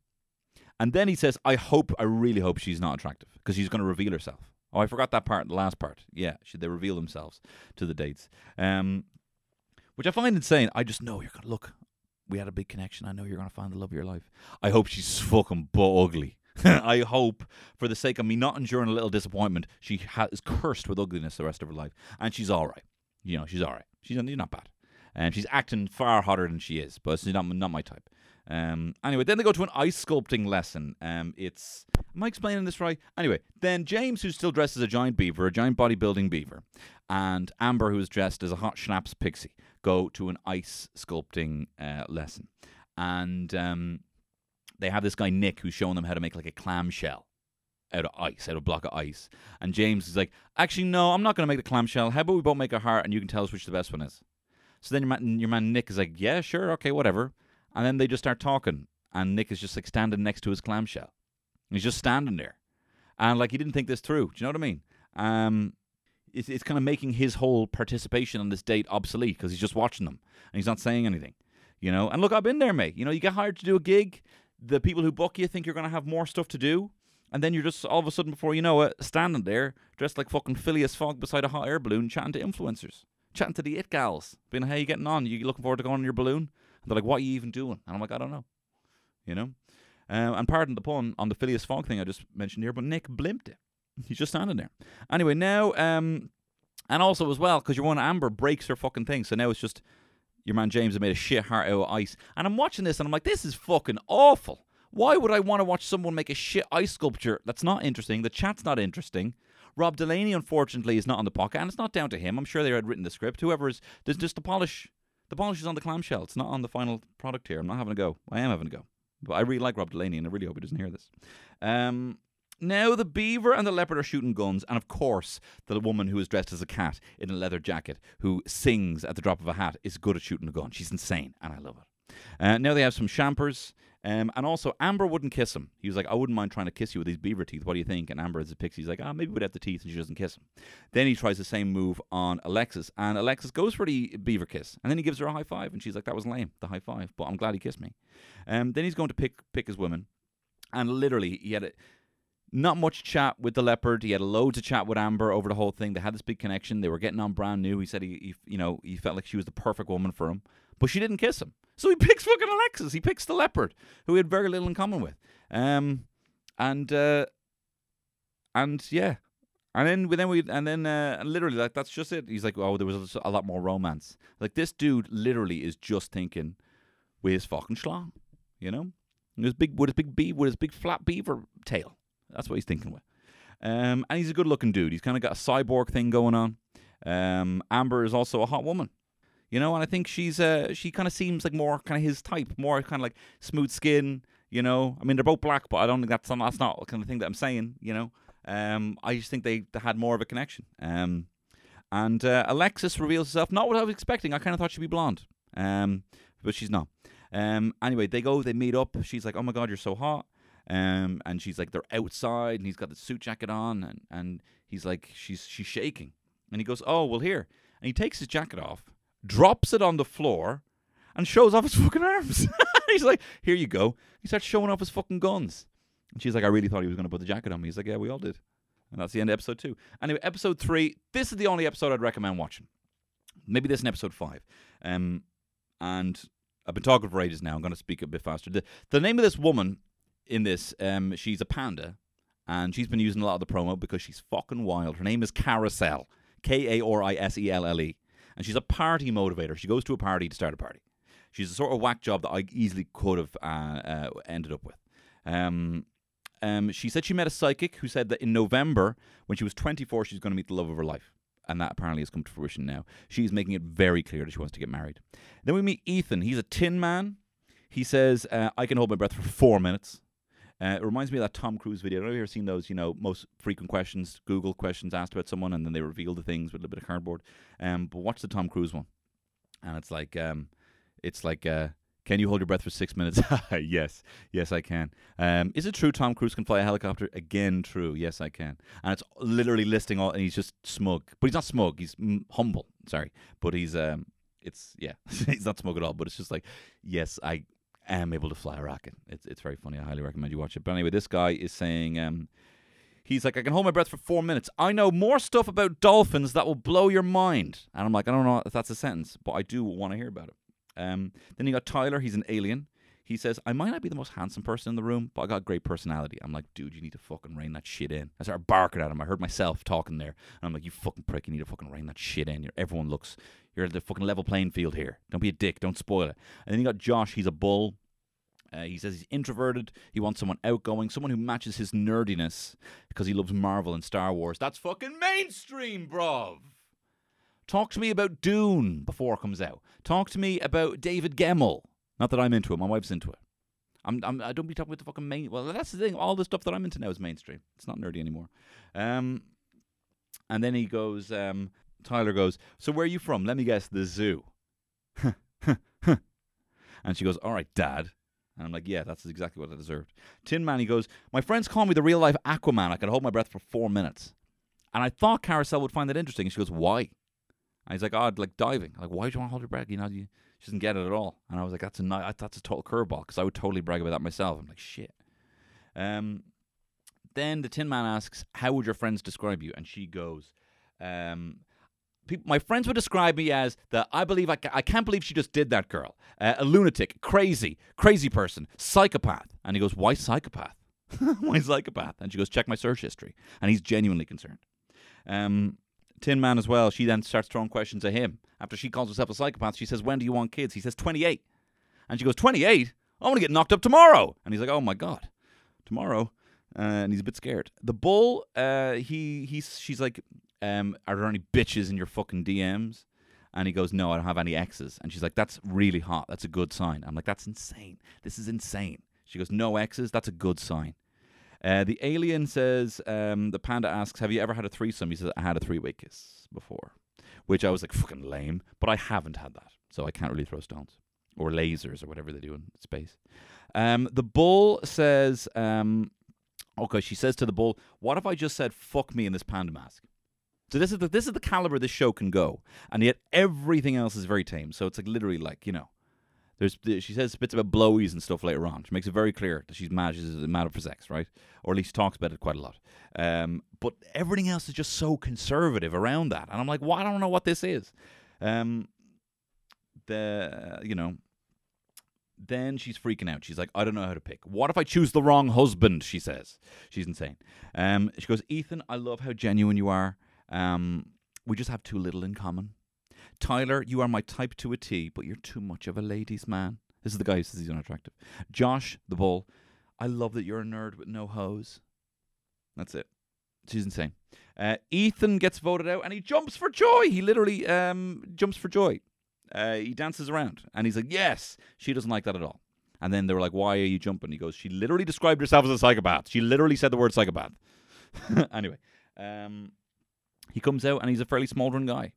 And then he says, I hope, I really hope she's not attractive because she's going to reveal herself. Oh, I forgot that part, the last part. Yeah, should they reveal themselves to the dates? Um, which I find insane. I just know you're going to look. We had a big connection. I know you're going to find the love of your life. I hope she's fucking ugly. [laughs] I hope, for the sake of me not enduring a little disappointment, she ha- is cursed with ugliness the rest of her life. And she's all right. You know, she's all right. She's not, she's not bad. And she's acting far hotter than she is, but she's not, not my type. Um, anyway, then they go to an ice sculpting lesson. Um, it's am I explaining this right? Anyway, then James, who's still dressed as a giant beaver, a giant bodybuilding beaver, and Amber, who is dressed as a hot schnapps pixie, go to an ice sculpting uh, lesson, and um, they have this guy Nick who's showing them how to make like a clamshell out of ice, out of a block of ice. And James is like, actually, no, I'm not going to make the clamshell. How about we both make a heart and you can tell us which the best one is? So then your man, your man Nick is like, yeah, sure, okay, whatever. And then they just start talking, and Nick is just like standing next to his clamshell. He's just standing there, and like he didn't think this through. Do you know what I mean? Um, it's it's kind of making his whole participation on this date obsolete because he's just watching them and he's not saying anything. You know, and look, I've been there, mate. You know, you get hired to do a gig, the people who book you think you're going to have more stuff to do, and then you're just all of a sudden, before you know it, standing there dressed like fucking Phileas Fogg beside a hot air balloon, chatting to influencers, chatting to the it gals, being, "How you getting on? You looking forward to going on your balloon?" And they're like, "What are you even doing?" And I'm like, "I don't know," you know. Um, and pardon the pun on the Phileas Fogg thing I just mentioned here, but Nick blimped it. [laughs] He's just standing there. Anyway, now, um, and also as well, because your one Amber breaks her fucking thing, so now it's just your man James has made a shit heart out of ice. And I'm watching this and I'm like, this is fucking awful. Why would I want to watch someone make a shit ice sculpture that's not interesting? The chat's not interesting. Rob Delaney, unfortunately, is not on the pocket, and it's not down to him. I'm sure they had written the script. Whoever is, there's just the polish. The polish is on the clamshell. It's not on the final product here. I'm not having a go. I am having a go. But I really like Rob Delaney, and I really hope he doesn't hear this. Um, now the beaver and the leopard are shooting guns, and of course, the woman who is dressed as a cat in a leather jacket who sings at the drop of a hat is good at shooting a gun. She's insane, and I love it. Uh, now they have some champers. Um, and also, Amber wouldn't kiss him. He was like, I wouldn't mind trying to kiss you with these beaver teeth. What do you think? And Amber, as a pixie, he's like, ah, maybe without the teeth, and she doesn't kiss him. Then he tries the same move on Alexis, and Alexis goes for the beaver kiss, and then he gives her a high five, and she's like, that was lame, the high five, but I'm glad he kissed me. Um, then he's going to pick pick his women, and literally, he had a, not much chat with the leopard. He had loads of chat with Amber over the whole thing. They had this big connection. They were getting on brand new. He said he, he you know, he felt like she was the perfect woman for him, but she didn't kiss him. So he [laughs] picks fucking Alexis. He picks the leopard, who he had very little in common with. Um, and uh, and yeah, and then then we and then uh, literally like that's just it. He's like, oh, there was a lot more romance. Like this dude literally is just thinking with his fucking schlong, you know, with his big with his big bee with his big flat beaver tail. That's what he's thinking with. Um, and he's a good looking dude. He's kind of got a cyborg thing going on. Um, Amber is also a hot woman. You know, and I think she's uh she kind of seems like more kind of his type, more kind of like smooth skin. You know, I mean they're both black, but I don't think that's that's not the kind of thing that I'm saying. You know, um, I just think they, they had more of a connection. Um, and uh, Alexis reveals herself not what I was expecting. I kind of thought she'd be blonde, um, but she's not. Um, anyway, they go, they meet up. She's like, "Oh my god, you're so hot." Um, and she's like, they're outside, and he's got the suit jacket on, and, and he's like, she's she's shaking, and he goes, "Oh well, here," and he takes his jacket off, drops it on the floor, and shows off his fucking arms. [laughs] he's like, "Here you go." He starts showing off his fucking guns, and she's like, "I really thought he was going to put the jacket on me." He's like, "Yeah, we all did," and that's the end of episode two. Anyway, episode three. This is the only episode I'd recommend watching. Maybe this in episode five. Um, and I've been talking for ages now. I'm going to speak a bit faster. The, the name of this woman in this, um, she's a panda, and she's been using a lot of the promo because she's fucking wild. Her name is Kariselle, K A R I S E L L E, and she's a party motivator. She goes to a party to start a party. She's a sort of whack job that I easily could have uh, uh, ended up with. Um, um, she said she met a psychic who said that in November, when she was 24, she's going to meet the love of her life. And that apparently has come to fruition now. She's making it very clear that she wants to get married. Then we meet Ethan. He's a tin man. He says, uh, I can hold my breath for four minutes. Uh, it reminds me of that Tom Cruise video. You ever seen those, you know, most frequent questions, Google questions asked about someone, and then they reveal the things with a little bit of cardboard? Um, but watch the Tom Cruise one. And it's like, um, it's like, uh, can you hold your breath for six minutes? [laughs] yes, yes, I can. Um, is it true Tom Cruise can fly a helicopter? Again, true. Yes, I can. And it's literally listing all, and he's just smug, but he's not smug. He's mm, humble. Sorry, but he's um, it's yeah, [laughs] he's not smug at all. But it's just like, yes, I am able to fly a rocket. It's it's very funny. I highly recommend you watch it. But anyway, this guy is saying um. He's like, I can hold my breath for four minutes. I know more stuff about dolphins that will blow your mind. And I'm like, I don't know if that's a sentence, but I do want to hear about it. Um, then you got Tyler. He's an alien. He says, I might not be the most handsome person in the room, but I got great personality. I'm like, dude, you need to fucking rein that shit in. I started barking at him. I heard myself talking there. And I'm like, you fucking prick, you need to fucking rein that shit in. You're, everyone looks, you're at the fucking level playing field here. Don't be a dick. Don't spoil it. And then you got Josh. He's a bull. Uh, he says he's introverted. He wants someone outgoing, someone who matches his nerdiness because he loves Marvel and Star Wars. That's fucking mainstream, bruv. Talk to me about Dune before it comes out. Talk to me about David Gemmell. Not that I'm into it. My wife's into it. I'm, I'm I don't be talking about the fucking main. Well, that's the thing. All the stuff that I'm into now is mainstream. It's not nerdy anymore. Um, and then he goes. Um, Tyler goes. So where are you from? Let me guess. The zoo. [laughs] and she goes. All right, Dad. And I'm like, yeah, that's exactly what I deserved. Tin Man, he goes, my friends call me the real life Aquaman. I can hold my breath for four minutes. And I thought Kariselle would find that interesting. And she goes, why? And he's like, oh, I'd like diving. I'm like, why do you want to hold your breath? You know, you, she doesn't get it at all. And I was like, that's a ni- that's a total curveball because I would totally brag about that myself. I'm like, shit. Um, then the Tin Man asks, how would your friends describe you? And she goes, um, peop my friends would describe me as the I believe I, ca- I can't believe she just did that girl, uh, a lunatic, crazy, crazy person, psychopath. And he goes, why psychopath? [laughs] why psychopath? And she goes, check my search history. And he's genuinely concerned. Um, Tin Man as well. She then starts throwing questions at him after she calls herself a psychopath. She says, when do you want kids? He says, 28. And she goes, 28? I want to get knocked up tomorrow. And he's like, oh my god, tomorrow. Uh, and he's a bit scared. The bull, uh, he he's she's like, um, are there any bitches in your fucking DMs? And he goes, no, I don't have any exes. And she's like, that's really hot. That's a good sign. I'm like, that's insane. This is insane. She goes, no exes. That's a good sign. Uh, the alien says, um, the panda asks, have you ever had a threesome? He says, I had a three-way kiss before, which I was like, fucking lame. But I haven't had that, so I can't really throw stones. or lasers or whatever they do in space. Um, the bull says, um, okay, she says to the bull, "What if I just said fuck me in this panda mask?" So this is the this is the caliber this show can go, and yet everything else is very tame. So it's like literally like you know, there's she says bits about blowies and stuff later on. She makes it very clear that she's mad. She's mad for sex, right? Or at least talks about it quite a lot. Um, but everything else is just so conservative around that, and I'm like, well, I don't know what this is. Um, the you know. Then she's freaking out. She's like, I don't know how to pick. What if I choose the wrong husband? She says. She's insane. Um, she goes, Ethan, I love how genuine you are. Um, we just have too little in common. Tyler, you are my type to a T, but you're too much of a ladies' man. This is the guy who says he's unattractive. Josh, the bull, I love that you're a nerd with no hose. That's it. She's insane. Uh, Ethan gets voted out and he jumps for joy. He literally um, jumps for joy. Uh, he dances around and he's like, Yes, she doesn't like that at all. And then they were like, Why are you jumping? He goes, She literally described herself as a psychopath. She literally said the word psychopath. [laughs] anyway, um, he comes out and he's a fairly smouldering guy.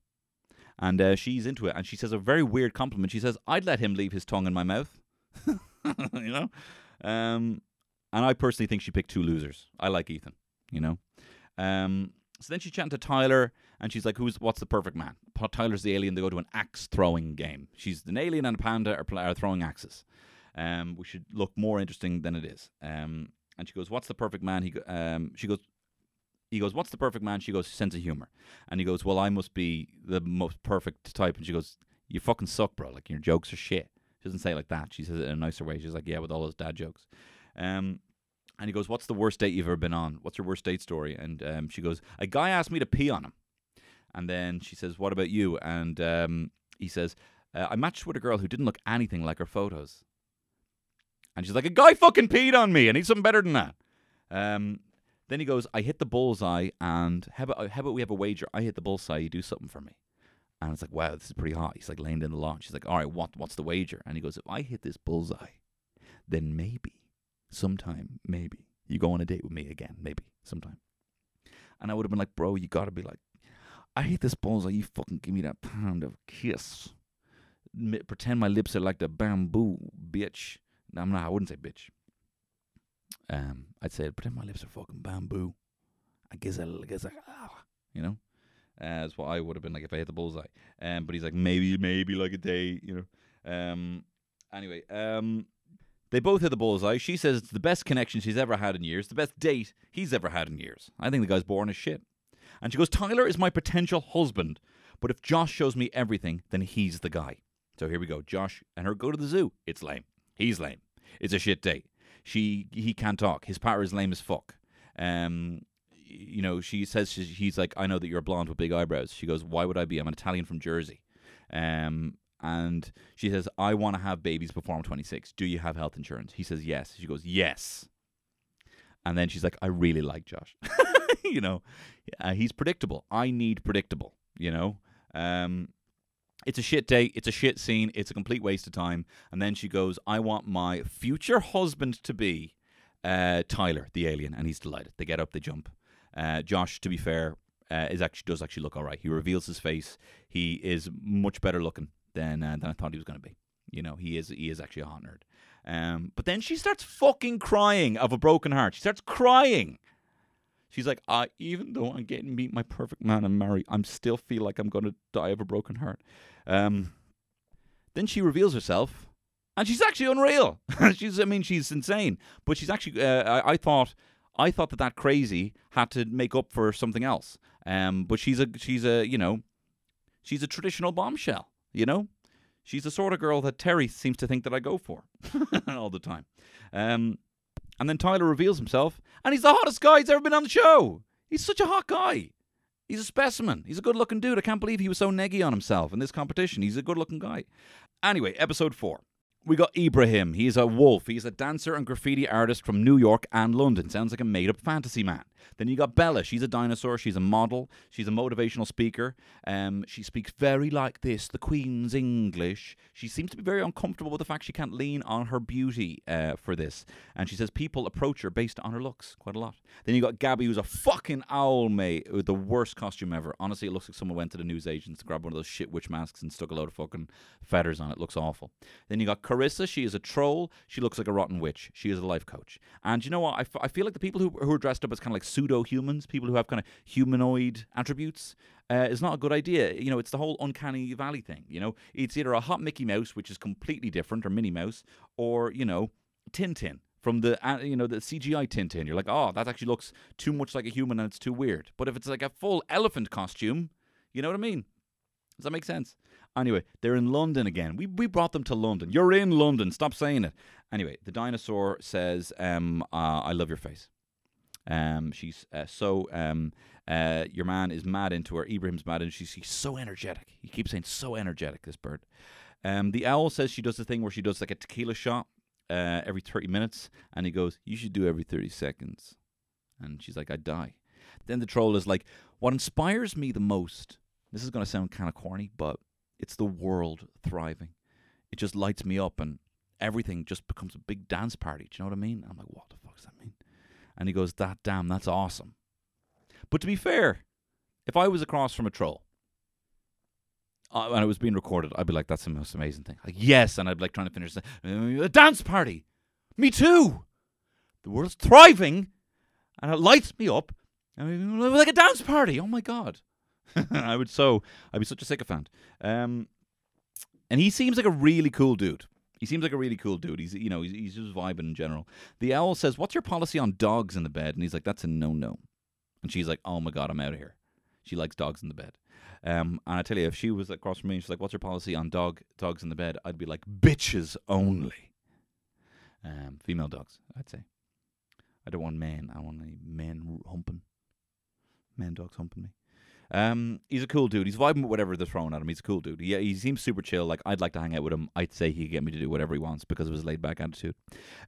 And uh, she's into it. And she says a very weird compliment. She says, I'd let him leave his tongue in my mouth. [laughs] you know? Um, and I personally think she picked two losers. I like Ethan, you know? Um, so then she's chatting to Tyler, and she's like, "Who's what's the perfect man?" Tyler's the alien. They go to an axe throwing game. She's an alien and a panda are, are throwing axes. Um, we should look more interesting than it is. Um, and she goes, "What's the perfect man?" He um, she goes, he goes, "What's the perfect man?" She goes, "Sense of humor." And he goes, "Well, I must be the most perfect type." And she goes, "You fucking suck, bro. Like your jokes are shit." She doesn't say it like that. She says it in a nicer way. She's like, "Yeah, with all those dad jokes." Um, and he goes, "What's the worst date you've ever been on? What's your worst date story?" And um, she goes, "A guy asked me to pee on him." And then she says, "What about you?" And um, he says, uh, "I matched with a girl who didn't look anything like her photos." And she's like, "A guy fucking peed on me. I need something better than that." Um, then he goes, "I hit the bullseye, and how about how about we have a wager? I hit the bullseye, you do something for me." And it's like, "Wow, this is pretty hot." He's like laying in the lawn. She's like, "All right, what what's the wager?" And he goes, "If I hit this bullseye, then maybe." sometime, maybe you go on a date with me again, maybe sometime. And I would have been like, bro, you gotta be like, I hate this bullseye. You fucking give me that pound of kiss. Pretend my lips are like the bamboo, bitch. No, I'm not. I wouldn't say bitch. Um, I'd say pretend my lips are fucking bamboo. I guess I, I guess I, ah, you know, uh, that's what I would have been like if I hit the bullseye. Um, but he's like maybe, maybe like a day, you know. Um, anyway, um, they both hit the bullseye. She says it's the best connection she's ever had in years, the best date he's ever had in years. I think the guy's boring as shit. And she goes, Tyler is my potential husband, but if Josh shows me everything, then he's the guy. So here we go. Josh and her go to the zoo. It's lame. He's lame. It's a shit date. She he can't talk. His partner is lame as fuck. Um, you know, she says she's, he's like, I know that you're blonde with big eyebrows. She goes, Why would I be? I'm an Italian from Jersey. Um, and she says, I want to have babies before I'm 26. Do you have health insurance? He says, Yes. She goes, Yes. And then she's like, I really like Josh. [laughs] you know, uh, he's predictable. I need predictable, you know. Um, it's a shit date. It's a shit scene. It's a complete waste of time. And then she goes, I want my future husband to be uh, Tyler, the alien. And he's delighted. They get up, they jump. Uh, Josh, to be fair, uh, is actually does actually look all right. He reveals his face. He is much better looking than uh, than I thought he was going to be. You know, he is he is actually a hot nerd. Um, but then she starts fucking crying of a broken heart. She starts crying. She's like, I even though I'm getting meet my perfect man and marry, I'm still feel like I'm to die of a broken heart. Um, then she reveals herself, and she's actually unreal. [laughs] she's, I mean, she's insane, but she's actually. Uh, I, I thought, I thought that that crazy had to make up for something else. Um, but she's a, she's a, you know, she's a traditional bombshell. You know, she's the sort of girl that Terry seems to think that I go for [laughs] all the time. Um, and then Tyler reveals himself, and he's the hottest guy he's ever been on the show. He's such a hot guy. He's a specimen. He's a good looking dude. I can't believe he was so neggy on himself in this competition. He's a good looking guy. Anyway, episode four. We got Ibrahim. He's a wolf. He's a dancer and graffiti artist from New York and London. Sounds like a made up fantasy man. Then you got Bella. She's a dinosaur. She's a model. She's a motivational speaker. Um, she speaks very like this, the Queen's English. She seems to be very uncomfortable with the fact she can't lean on her beauty uh, for this. And she says people approach her based on her looks quite a lot. Then you got Gabby, who's a fucking owl, mate, with the worst costume ever. Honestly, it looks like someone went to the newsagents to grab one of those shit witch masks and stuck a load of fucking feathers on it. Looks awful. Then you got Carissa. She is a troll. She looks like a rotten witch. She is a life coach. And you know what? I, f- I feel like the people who, who are dressed up as kind of like pseudo humans, people who have kind of humanoid attributes, uh, is not a good idea. You know, it's the whole uncanny valley thing. You know, it's either a hot Mickey Mouse, which is completely different, or Minnie Mouse, or you know, Tintin from the uh, you know the CGI Tintin. You're like, oh, that actually looks too much like a human, and it's too weird. But if it's like a full elephant costume, you know what I mean? Does that make sense? Anyway, they're in London again. We we brought them to London. You're in London. Stop saying it. Anyway, the dinosaur says, um, uh, "I love your face." Um, she's uh, so um, uh, your man is mad into her. Ibrahim's mad, and she's, she's so energetic. He keeps saying so energetic. This bird. Um, the owl says she does the thing where she does like a tequila shot uh, every thirty minutes, and he goes, "You should do every thirty seconds." And she's like, "I die." Then the troll is like, "What inspires me the most?" This is going to sound kind of corny, but it's the world thriving. It just lights me up, and everything just becomes a big dance party. Do you know what I mean? I'm like, what the fuck does that mean? And he goes, that damn, that's awesome. But to be fair, if I was across from a troll uh, and it was being recorded, I'd be like, that's the most amazing thing. Like, yes, and I'd be like trying to finish the, "Uh, a dance party. Me too. The world's thriving, and it lights me up. I mean, like a dance party. Oh my god. [laughs] I would so I'd be such a sycophant. Um, and he seems like a really cool dude. He seems like a really cool dude. He's you know he's, he's just vibing in general. The owl says, "What's your policy on dogs in the bed?" And he's like, "That's a no no." And she's like, "Oh my god, I'm out of here." She likes dogs in the bed. Um, and I tell you, if she was across from me, she's like, "What's your policy on dog dogs in the bed?" I'd be like, "Bitches only." Um, female dogs, I'd say. I don't want men. I want any men humping. Men dogs humping me. Um, he's a cool dude. He's vibing with whatever they're throwing at him. He's a cool dude. Yeah, he seems super chill. Like I'd like to hang out with him. I'd say he could get me to do whatever he wants because of his laid back attitude.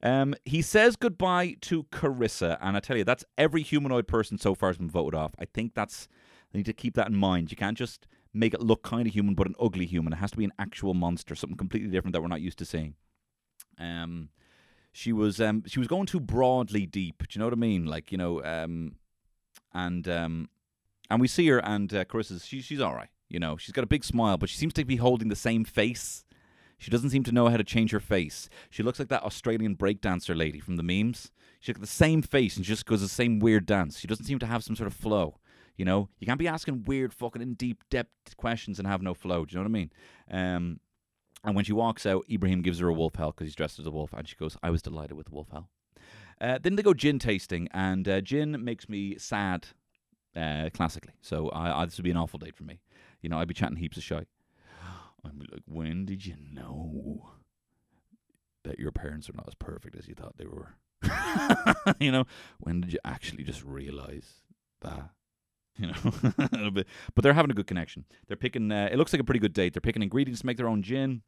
Um, he says goodbye to Carissa, and I tell you, that's every humanoid person so far has been voted off. I think that's I need to keep that in mind. You can't just make it look kind of human, but an ugly human. It has to be an actual monster, something completely different that we're not used to seeing. Um, she was um she was going too broadly deep. Do you know what I mean? Like you know um, and um, and we see her and uh, Carissa's she, she's all right. You know, she's got a big smile, but she seems to be holding the same face. She doesn't seem to know how to change her face. She looks like that Australian breakdancer lady from the memes. She's got the same face and she just goes the same weird dance. She doesn't seem to have some sort of flow. You know, you can't be asking weird, fucking in deep depth questions and have no flow. Do you know what I mean? Um, and when she walks out, Ibrahim gives her a wolf howl because he's dressed as a wolf, and she goes, "I was delighted with the wolf howl." Uh, then they go gin tasting, and uh, gin makes me sad, uh, classically. So I, I, this would be an awful date for me. You know, I'd be chatting heaps of shit. [gasps] I'd be like, "When did you know that your parents are not as perfect as you thought they were?" [laughs] you know, when did you actually just realize that? [laughs] You know. [laughs] But they're having a good connection. They're picking. Uh, it looks like a pretty good date. They're picking ingredients to make their own gin.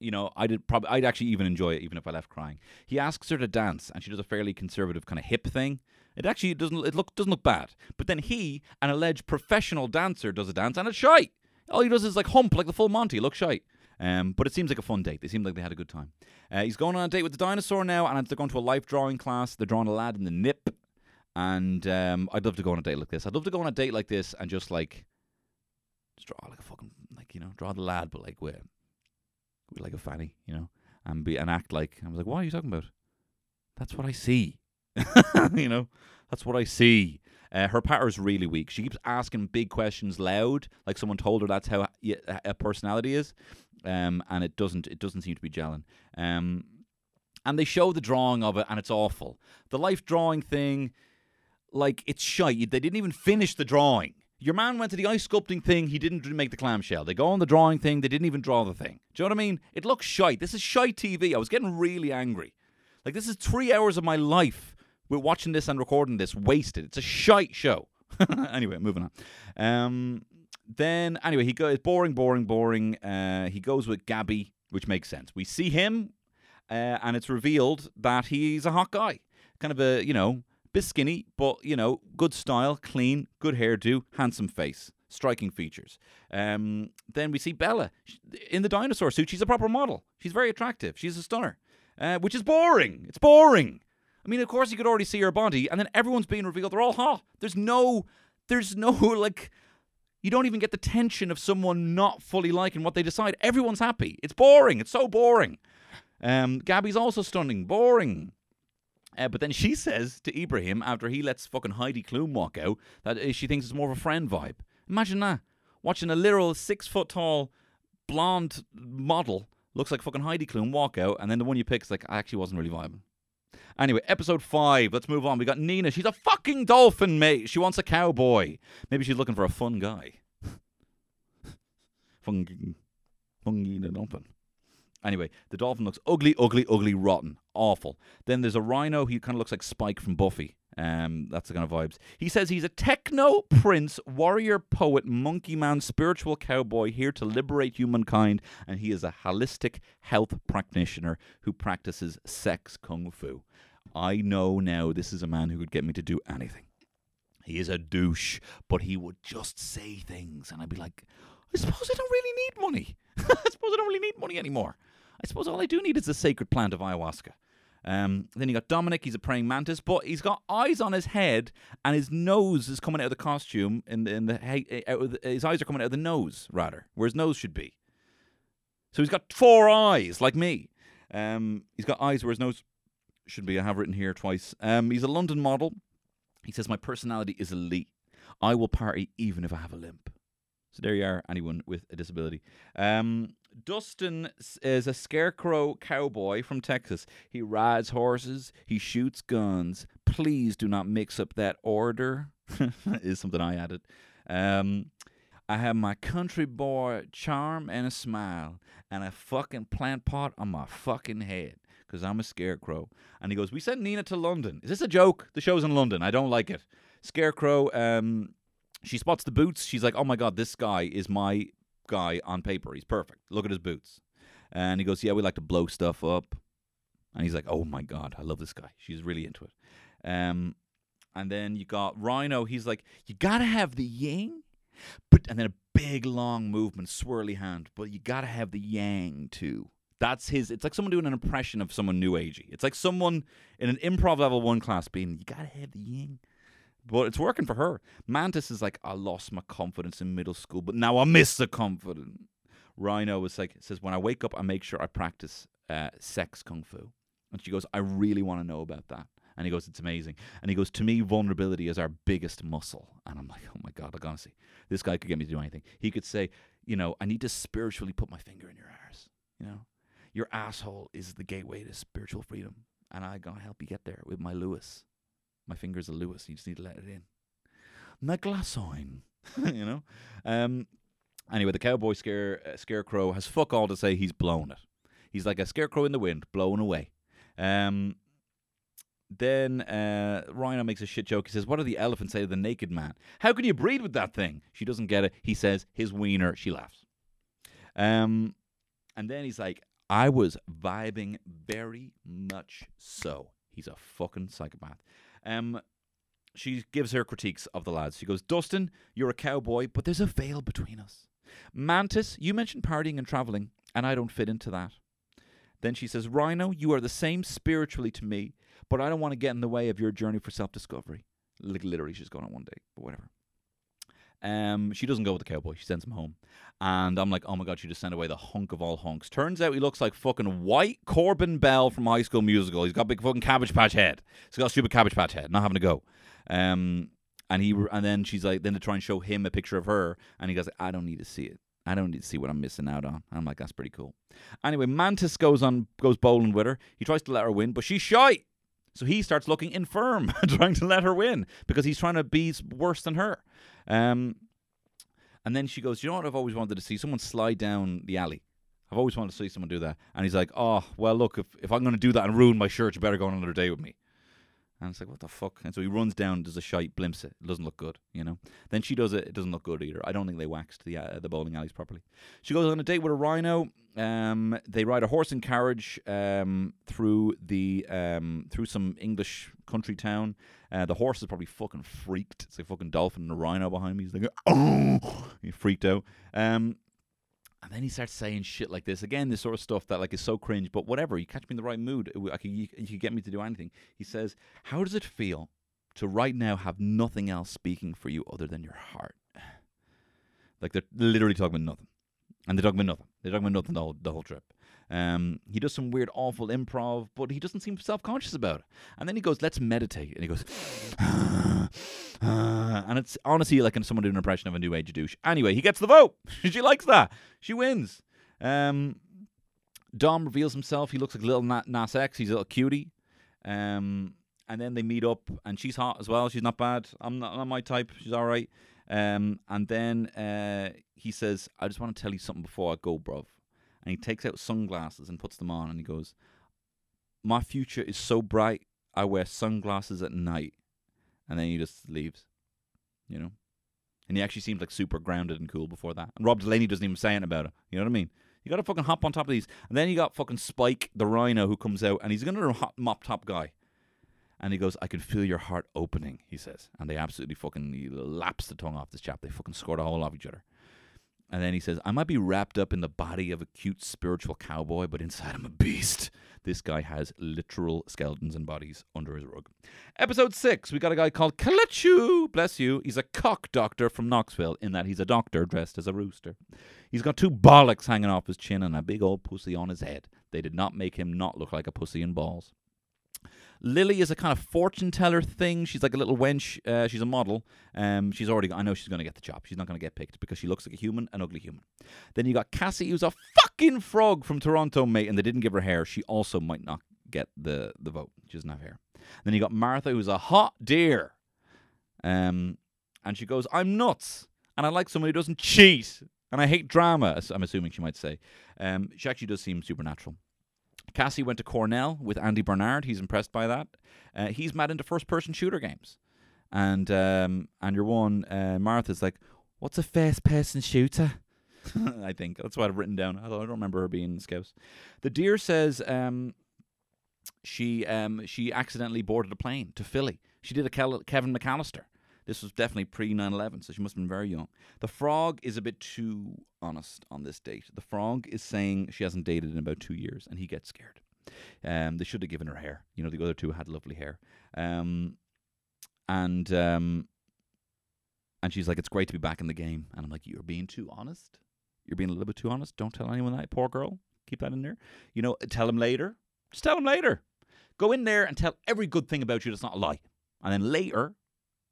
You know, I did probably. I'd actually even enjoy it, even if I left crying. He asks her to dance, and she does a fairly conservative kind of hip thing. It actually doesn't. It look doesn't look bad. But then he, an alleged professional dancer, does a dance, and it's shite. All he does is like hump, like the full Monty. It looks shite. Um, but it seems like a fun date. They seem like they had a good time. Uh, he's going on a date with the dinosaur now, and they're going to a life drawing class. They're drawing a lad in the nip. And um, I'd love to go on a date like this. I'd love to go on a date like this and just like, just draw like a fucking like you know draw the lad, but like with, with like a fanny, you know, and be and act like I was like, what are you talking about? That's what I see, [laughs] you know. That's what I see. Uh, her patter's really weak. She keeps asking big questions loud, like someone told her that's how a personality is, um, and it doesn't. It doesn't seem to be gelling. Um, and they show the drawing of it, and it's awful. The life drawing thing, like it's shite. They didn't even finish the drawing. Your man went to the ice sculpting thing. He didn't make the clamshell. They go on the drawing thing. They didn't even draw the thing. Do you know what I mean? It looks shite. This is shite TV. I was getting really angry. Like this is three hours of my life. We're watching this and recording this wasted. It's a shite show. [laughs] anyway, moving on. Um, then anyway, he goes boring, boring, boring. Uh, he goes with Gabby, which makes sense. We see him, uh, and it's revealed that he's a hot guy, kind of a you know Bit skinny, but you know, good style, clean, good hairdo, handsome face, striking features. Um, then we see Bella in the dinosaur suit. She's a proper model. She's very attractive. She's a stunner, uh, which is boring. It's boring. I mean, of course, you could already see her body, and then everyone's being revealed. They're all hot. There's no, there's no [laughs] like. You don't even get the tension of someone not fully liking what they decide. Everyone's happy. It's boring. It's so boring. Um, Gabby's also stunning. Boring. Uh, but then she [laughs] says to Ibrahim after he lets fucking Heidi Klum walk out that uh, she thinks it's more of a friend vibe. Imagine that. Watching a literal six foot tall blonde model looks like fucking Heidi Klum walk out, and then the one you pick is like, I actually wasn't really vibing. Anyway, episode five. Let's move on. We got Nina. She's a fucking dolphin, mate. She wants a cowboy. Maybe she's looking for a fun guy. [laughs] Fungi, fungi the dolphin. Anyway, the dolphin looks ugly, ugly, ugly, rotten, awful. Then there's a rhino. He kind of looks like Spike from Buffy. Um, that's the kind of vibes. He says he's a techno prince, warrior, poet, monkey man, spiritual cowboy here to liberate humankind, and he is a holistic health practitioner who practices sex kung fu. I know now this is a man who could get me to do anything. He is a douche, but he would just say things, and I'd be like, I suppose I don't really need money. [laughs] I suppose I don't really need money anymore. I suppose all I do need is the sacred plant of ayahuasca. Um, then you got Dominic. He's a praying mantis, but he's got eyes on his head, and his nose is coming out of the costume. In the, of the his eyes are coming out of the nose, rather, where his nose should be. So he's got four eyes, like me. Um, he's got eyes where his nose should be. I have written here twice. Um, he's a London model. He says my personality is elite. I will party even if I have a limp. So there you are, anyone with a disability. Um, Dustin is a scarecrow cowboy from Texas. He rides horses, he shoots guns. Please do not mix up that order, [laughs] is something I added. Um, I have my country boy charm and a smile, and a fucking plant pot on my fucking head, because I'm a scarecrow. And he goes, We sent Nina to London. Is this a joke? The show's in London. I don't like it. Scarecrow, um, she spots the boots. She's like, "Oh my god, this guy is my guy on paper. He's perfect. Look at his boots." And he goes, "Yeah, we like to blow stuff up." And he's like, "Oh my god, I love this guy. She's really into it." Um, and then you got Rhino. He's like, "You gotta have the yin, but and then a big long movement, swirly hand, but you gotta have the yang too." That's his. It's like someone doing an impression of someone new agey. It's like someone in an improv level one class being, "You gotta have the yin." But it's working for her. Mantis is like, I lost my confidence in middle school, but now I miss the confidence. Rhino is like, says, when I wake up, I make sure I practice uh, sex kung fu. And she goes, I really want to know about that. And he goes, it's amazing. And he goes, to me, vulnerability is our biggest muscle. And I'm like, oh my God, like honestly, this guy could get me to do anything. He could say, you know, I need to spiritually put my finger in your ass. You know, your asshole is the gateway to spiritual freedom. And I'm going to help you get there with my Lewis. My finger's are Lewis. You just need to let it in. My glass on, you know. Um. Anyway, the cowboy scare uh, scarecrow has fuck all to say. He's blown it. He's like a scarecrow in the wind, blown away. Um. Then uh, Rhino makes a shit joke. He says, "What do the elephants say to the naked man? How can you breed with that thing?" She doesn't get it. He says, "His wiener." She laughs. Um, and then he's like, "I was vibing very much so." He's a fucking psychopath. Um, she gives her critiques of the lads. She goes, Dustin, you're a cowboy, but there's a veil between us. Mantis, you mentioned partying and traveling, and I don't fit into that. Then she says, Rhino, you are the same spiritually to me, but I don't want to get in the way of your journey for self discovery. Like, literally, she's going on one day, but whatever. Um, she doesn't go with the cowboy. She sends him home. And I'm like, oh my God, she just sent away the hunk of all hunks. Turns out he looks like fucking white Corbin Bleu from High School Musical. He's got a big fucking cabbage patch head. He's got a stupid cabbage patch head, not having to go. Um, and he and then she's like, then to try and show him a picture of her, and he goes, I don't need to see it. I don't need to see what I'm missing out on. And I'm like, that's pretty cool. Anyway, Mantis goes on goes bowling with her. He tries to let her win, but she's shy. So he starts looking infirm, [laughs] trying to let her win because he's trying to be worse than her. Um, and then she goes, You know what I've always wanted to see? Someone slide down the alley. I've always wanted to see someone do that. And he's like, Oh, well, look, if, if I'm going to do that and ruin my shirt, you better go on another day with me. And it's like, what the fuck? And so he runs down, does a shite, blimps it. It doesn't look good, you know. Then she does it. It doesn't look good either. I don't think they waxed the uh, the bowling alleys properly. She goes on a date with a rhino. Um, they ride a horse and carriage um, through the um, through some English country town. Uh, the horse is probably fucking freaked. It's a fucking dolphin and a rhino behind me. He's like, oh, he freaked out. Um, and then he starts saying shit like this again. This sort of stuff that like is so cringe, but whatever. You catch me in the right mood. I could, you, you get me to do anything. He says, "How does it feel to right now have nothing else speaking for you other than your heart?" [sighs] Like they're literally talking about nothing, and they're talking about nothing. They're talking about nothing the whole the whole trip. Um, he does some weird, awful improv, but he doesn't seem self conscious about it. And then he goes, "Let's meditate," and he goes, [sighs] and it's honestly like someone doing an impression of a new age douche. Anyway, he gets the vote. [laughs] she likes that. She wins. Um, Dom reveals himself. He looks like Lil Na- Nas X. He's a little cutie. Um, and then they meet up, and she's hot as well. She's not bad. I'm not, not my type. She's all right. Um, and then uh, he says, "I just want to tell you something before I go, bruv." And he takes out sunglasses and puts them on, and he goes, "My future is so bright. I wear sunglasses at night." And then he just leaves, you know. And he actually seems like super grounded and cool before that. And Rob Delaney doesn't even say anything about it. You know what I mean? You got to fucking hop on top of these. And then you got fucking Spike, the rhino, who comes out, and he's another mop top guy. And he goes, I can feel your heart opening, he says. And they absolutely fucking laps the tongue off this chap. They fucking score the whole off each other. And then he says, I might be wrapped up in the body of a cute spiritual cowboy, but inside I'm a beast. This guy has literal skeletons and bodies under his rug. Episode six, we got a guy called Kalechu. Bless you. He's a cock doctor from Knoxville, in that he's a doctor dressed as a rooster. He's got two bollocks hanging off his chin and a big old pussy on his head. They did not make him not look like a pussy and balls. Lily is a kind of fortune teller thing. She's like a little wench. Uh, she's a model. Um, she's already. I know she's going to get the job. She's not going to get picked because she looks like a human, an ugly human. Then you got Cassie, who's a fucking frog from Toronto, mate, and they didn't give her hair. She also might not get the the vote. She doesn't have hair. Then you got Martha, who's a hot deer. Um, and she goes, "I'm nuts, and I like someone who doesn't cheat, and I hate drama." I'm assuming she might say. Um, she actually does seem supernatural. Cassie went to Cornell with Andy Bernard. He's impressed by that. Uh, he's mad into first-person shooter games, and um, and your one uh, Martha's like, "What's a first-person shooter?" [laughs] I think that's what I've written down. I don't remember her being in. The deer says um, she um, she accidentally boarded a plane to Philly. She did a Kel- Kevin McCallister. This was definitely pre 9 11, so she must have been very young. The frog is a bit too honest on this date. The frog is saying she hasn't dated in about two years, and he gets scared. Um, they should have given her hair. You know, the other two had lovely hair. Um, and um, and she's like, "It's great to be back in the game." And I'm like, "You're being too honest. You're being a little bit too honest. Don't tell anyone that, poor girl. Keep that in there. You know, tell him later. Just tell him later. Go in there and tell every good thing about you that's not a lie. And then later,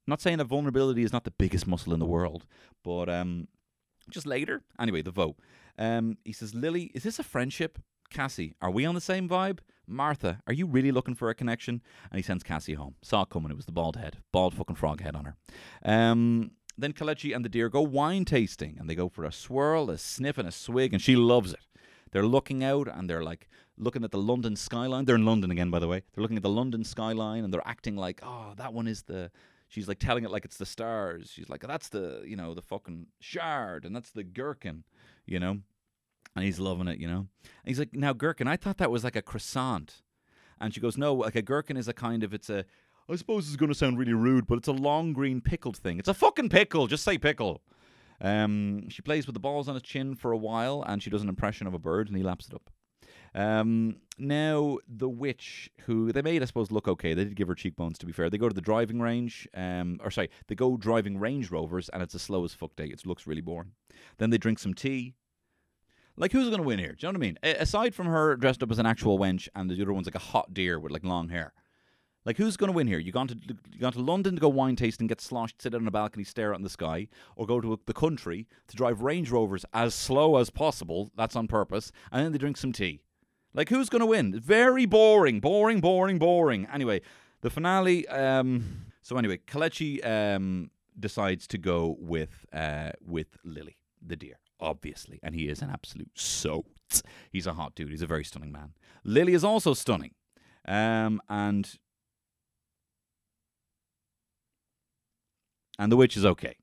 not saying that vulnerability is not the biggest muscle in the world, but um, just later. Anyway, the vote. Um, he says, Lily, is this a friendship? Cassie, are we on the same vibe? Martha, are you really looking for a connection? And he sends Cassie home. Saw it coming. It was the bald head, bald fucking frog head on her. Um, then Kalechi and the deer go wine tasting, and they go for a swirl, a sniff, and a swig, and she loves it. They're looking out and they're like looking at the London skyline. They're in London again, by the way. They're looking at the London skyline and they're acting like, oh, that one is the. She's like telling it like it's the stars. She's like, that's the, you know, the fucking shard and that's the gherkin, you know? And he's loving it, you know? And he's like, now, gherkin, I thought that was like a croissant. And she goes, no, like a gherkin is a kind of, it's a, I suppose it's going to sound really rude, but it's a long green pickled thing. It's a fucking pickle. Just say pickle. Um, she plays with the balls on his chin for a while, and she does an impression of a bird, and he laps it up. Um, now the witch, who they made, I suppose, look okay. They did give her cheekbones. To be fair, they go to the driving range, um, or sorry, they go driving Range Rovers, and it's a slow as fuck day. It looks really boring. Then they drink some tea. Like, who's going to win here? Do you know what I mean? A- aside from her dressed up as an actual wench, and the other one's like a hot deer with like long hair. Like, who's going to win here? You gone to you gone to London to go wine tasting, get sloshed, sit on a balcony, stare out in the sky, or go to the country to drive Range Rovers as slow as possible? That's on purpose, and then they drink some tea. Like, who's going to win? Very boring, boring, boring, boring. Anyway, the finale. Um, so anyway, Kalechi um, decides to go with uh, with Lily, the deer, obviously, and he is an absolute soat. He's a hot dude. He's a very stunning man. Lily is also stunning, um, and and the witch is okay.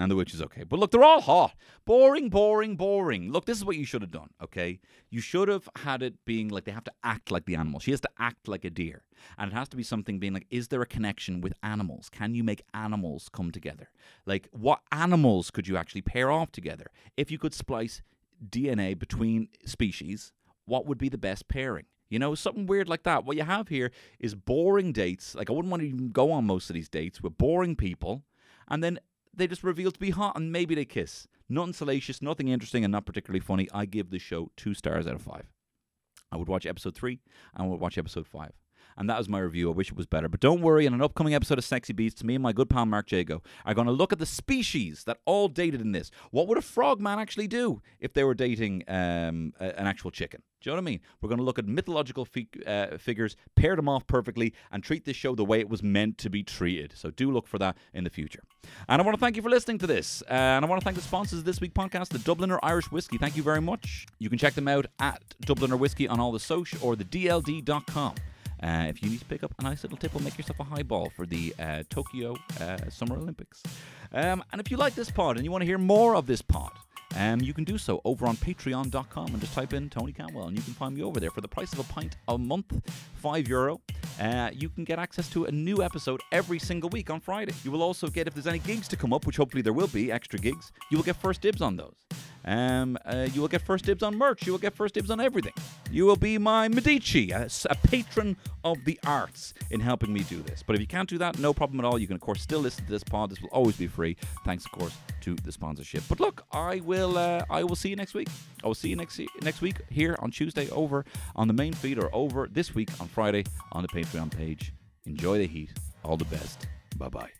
And The Witch is okay. But look, they're all hot. Boring, boring, boring. Look, this is what you should have done, okay? You should have had it being like they have to act like the animal. She has to act like a deer. And it has to be something being like, is there a connection with animals? Can you make animals come together? Like, what animals could you actually pair off together? If you could splice DNA between species, what would be the best pairing? You know, something weird like that. What you have here is boring dates. Like, I wouldn't want to even go on most of these dates with boring people. And then they just reveal to be hot and maybe they kiss. Nothing salacious, nothing interesting, and not particularly funny. I give the show two stars out of five. I would watch episode three and I would watch episode five. And that was my review. I wish it was better. But don't worry, in an upcoming episode of Sexy Beasts, me and my good pal Mark Jago are going to look at the species that all dated in this. What would a frogman actually do if they were dating um, a- an actual chicken? Do you know what I mean? We're going to look at mythological fi- uh, figures, pair them off perfectly, and treat this show the way it was meant to be treated. So do look for that in the future. And I want to thank you for listening to this. Uh, and I want to thank the sponsors of this week's podcast, the Dubliner Irish Whiskey. Thank you very much. You can check them out at Dubliner Whiskey on all the social or the DLD.com. Uh, if you need to pick up a nice little tip, will make yourself a highball for the uh, Tokyo uh, Summer Olympics. Um, and if you like this pod and you want to hear more of this pod, um, you can do so over on patreon.com and just type in Tony Cantwell and you can find me over there for the price of a pint a month, five euro. Uh, you can get access to a new episode every single week on Friday. You will also get, if there's any gigs to come up, which hopefully there will be, extra gigs, you will get first dibs on those. Um, uh, you will get first dibs on merch. You will get first dibs on everything. You will be my Medici, a patron of the arts in helping me do this. But if you can't do that, no problem at all. You can, of course, still listen to this pod. This will always be free, thanks, of course, to the sponsorship. But look, I will, uh, I will see you next week. I will see you next next week here on Tuesday over on the main feed or over this week on Friday on the Patreon page. Enjoy the heat. All the best. Bye bye.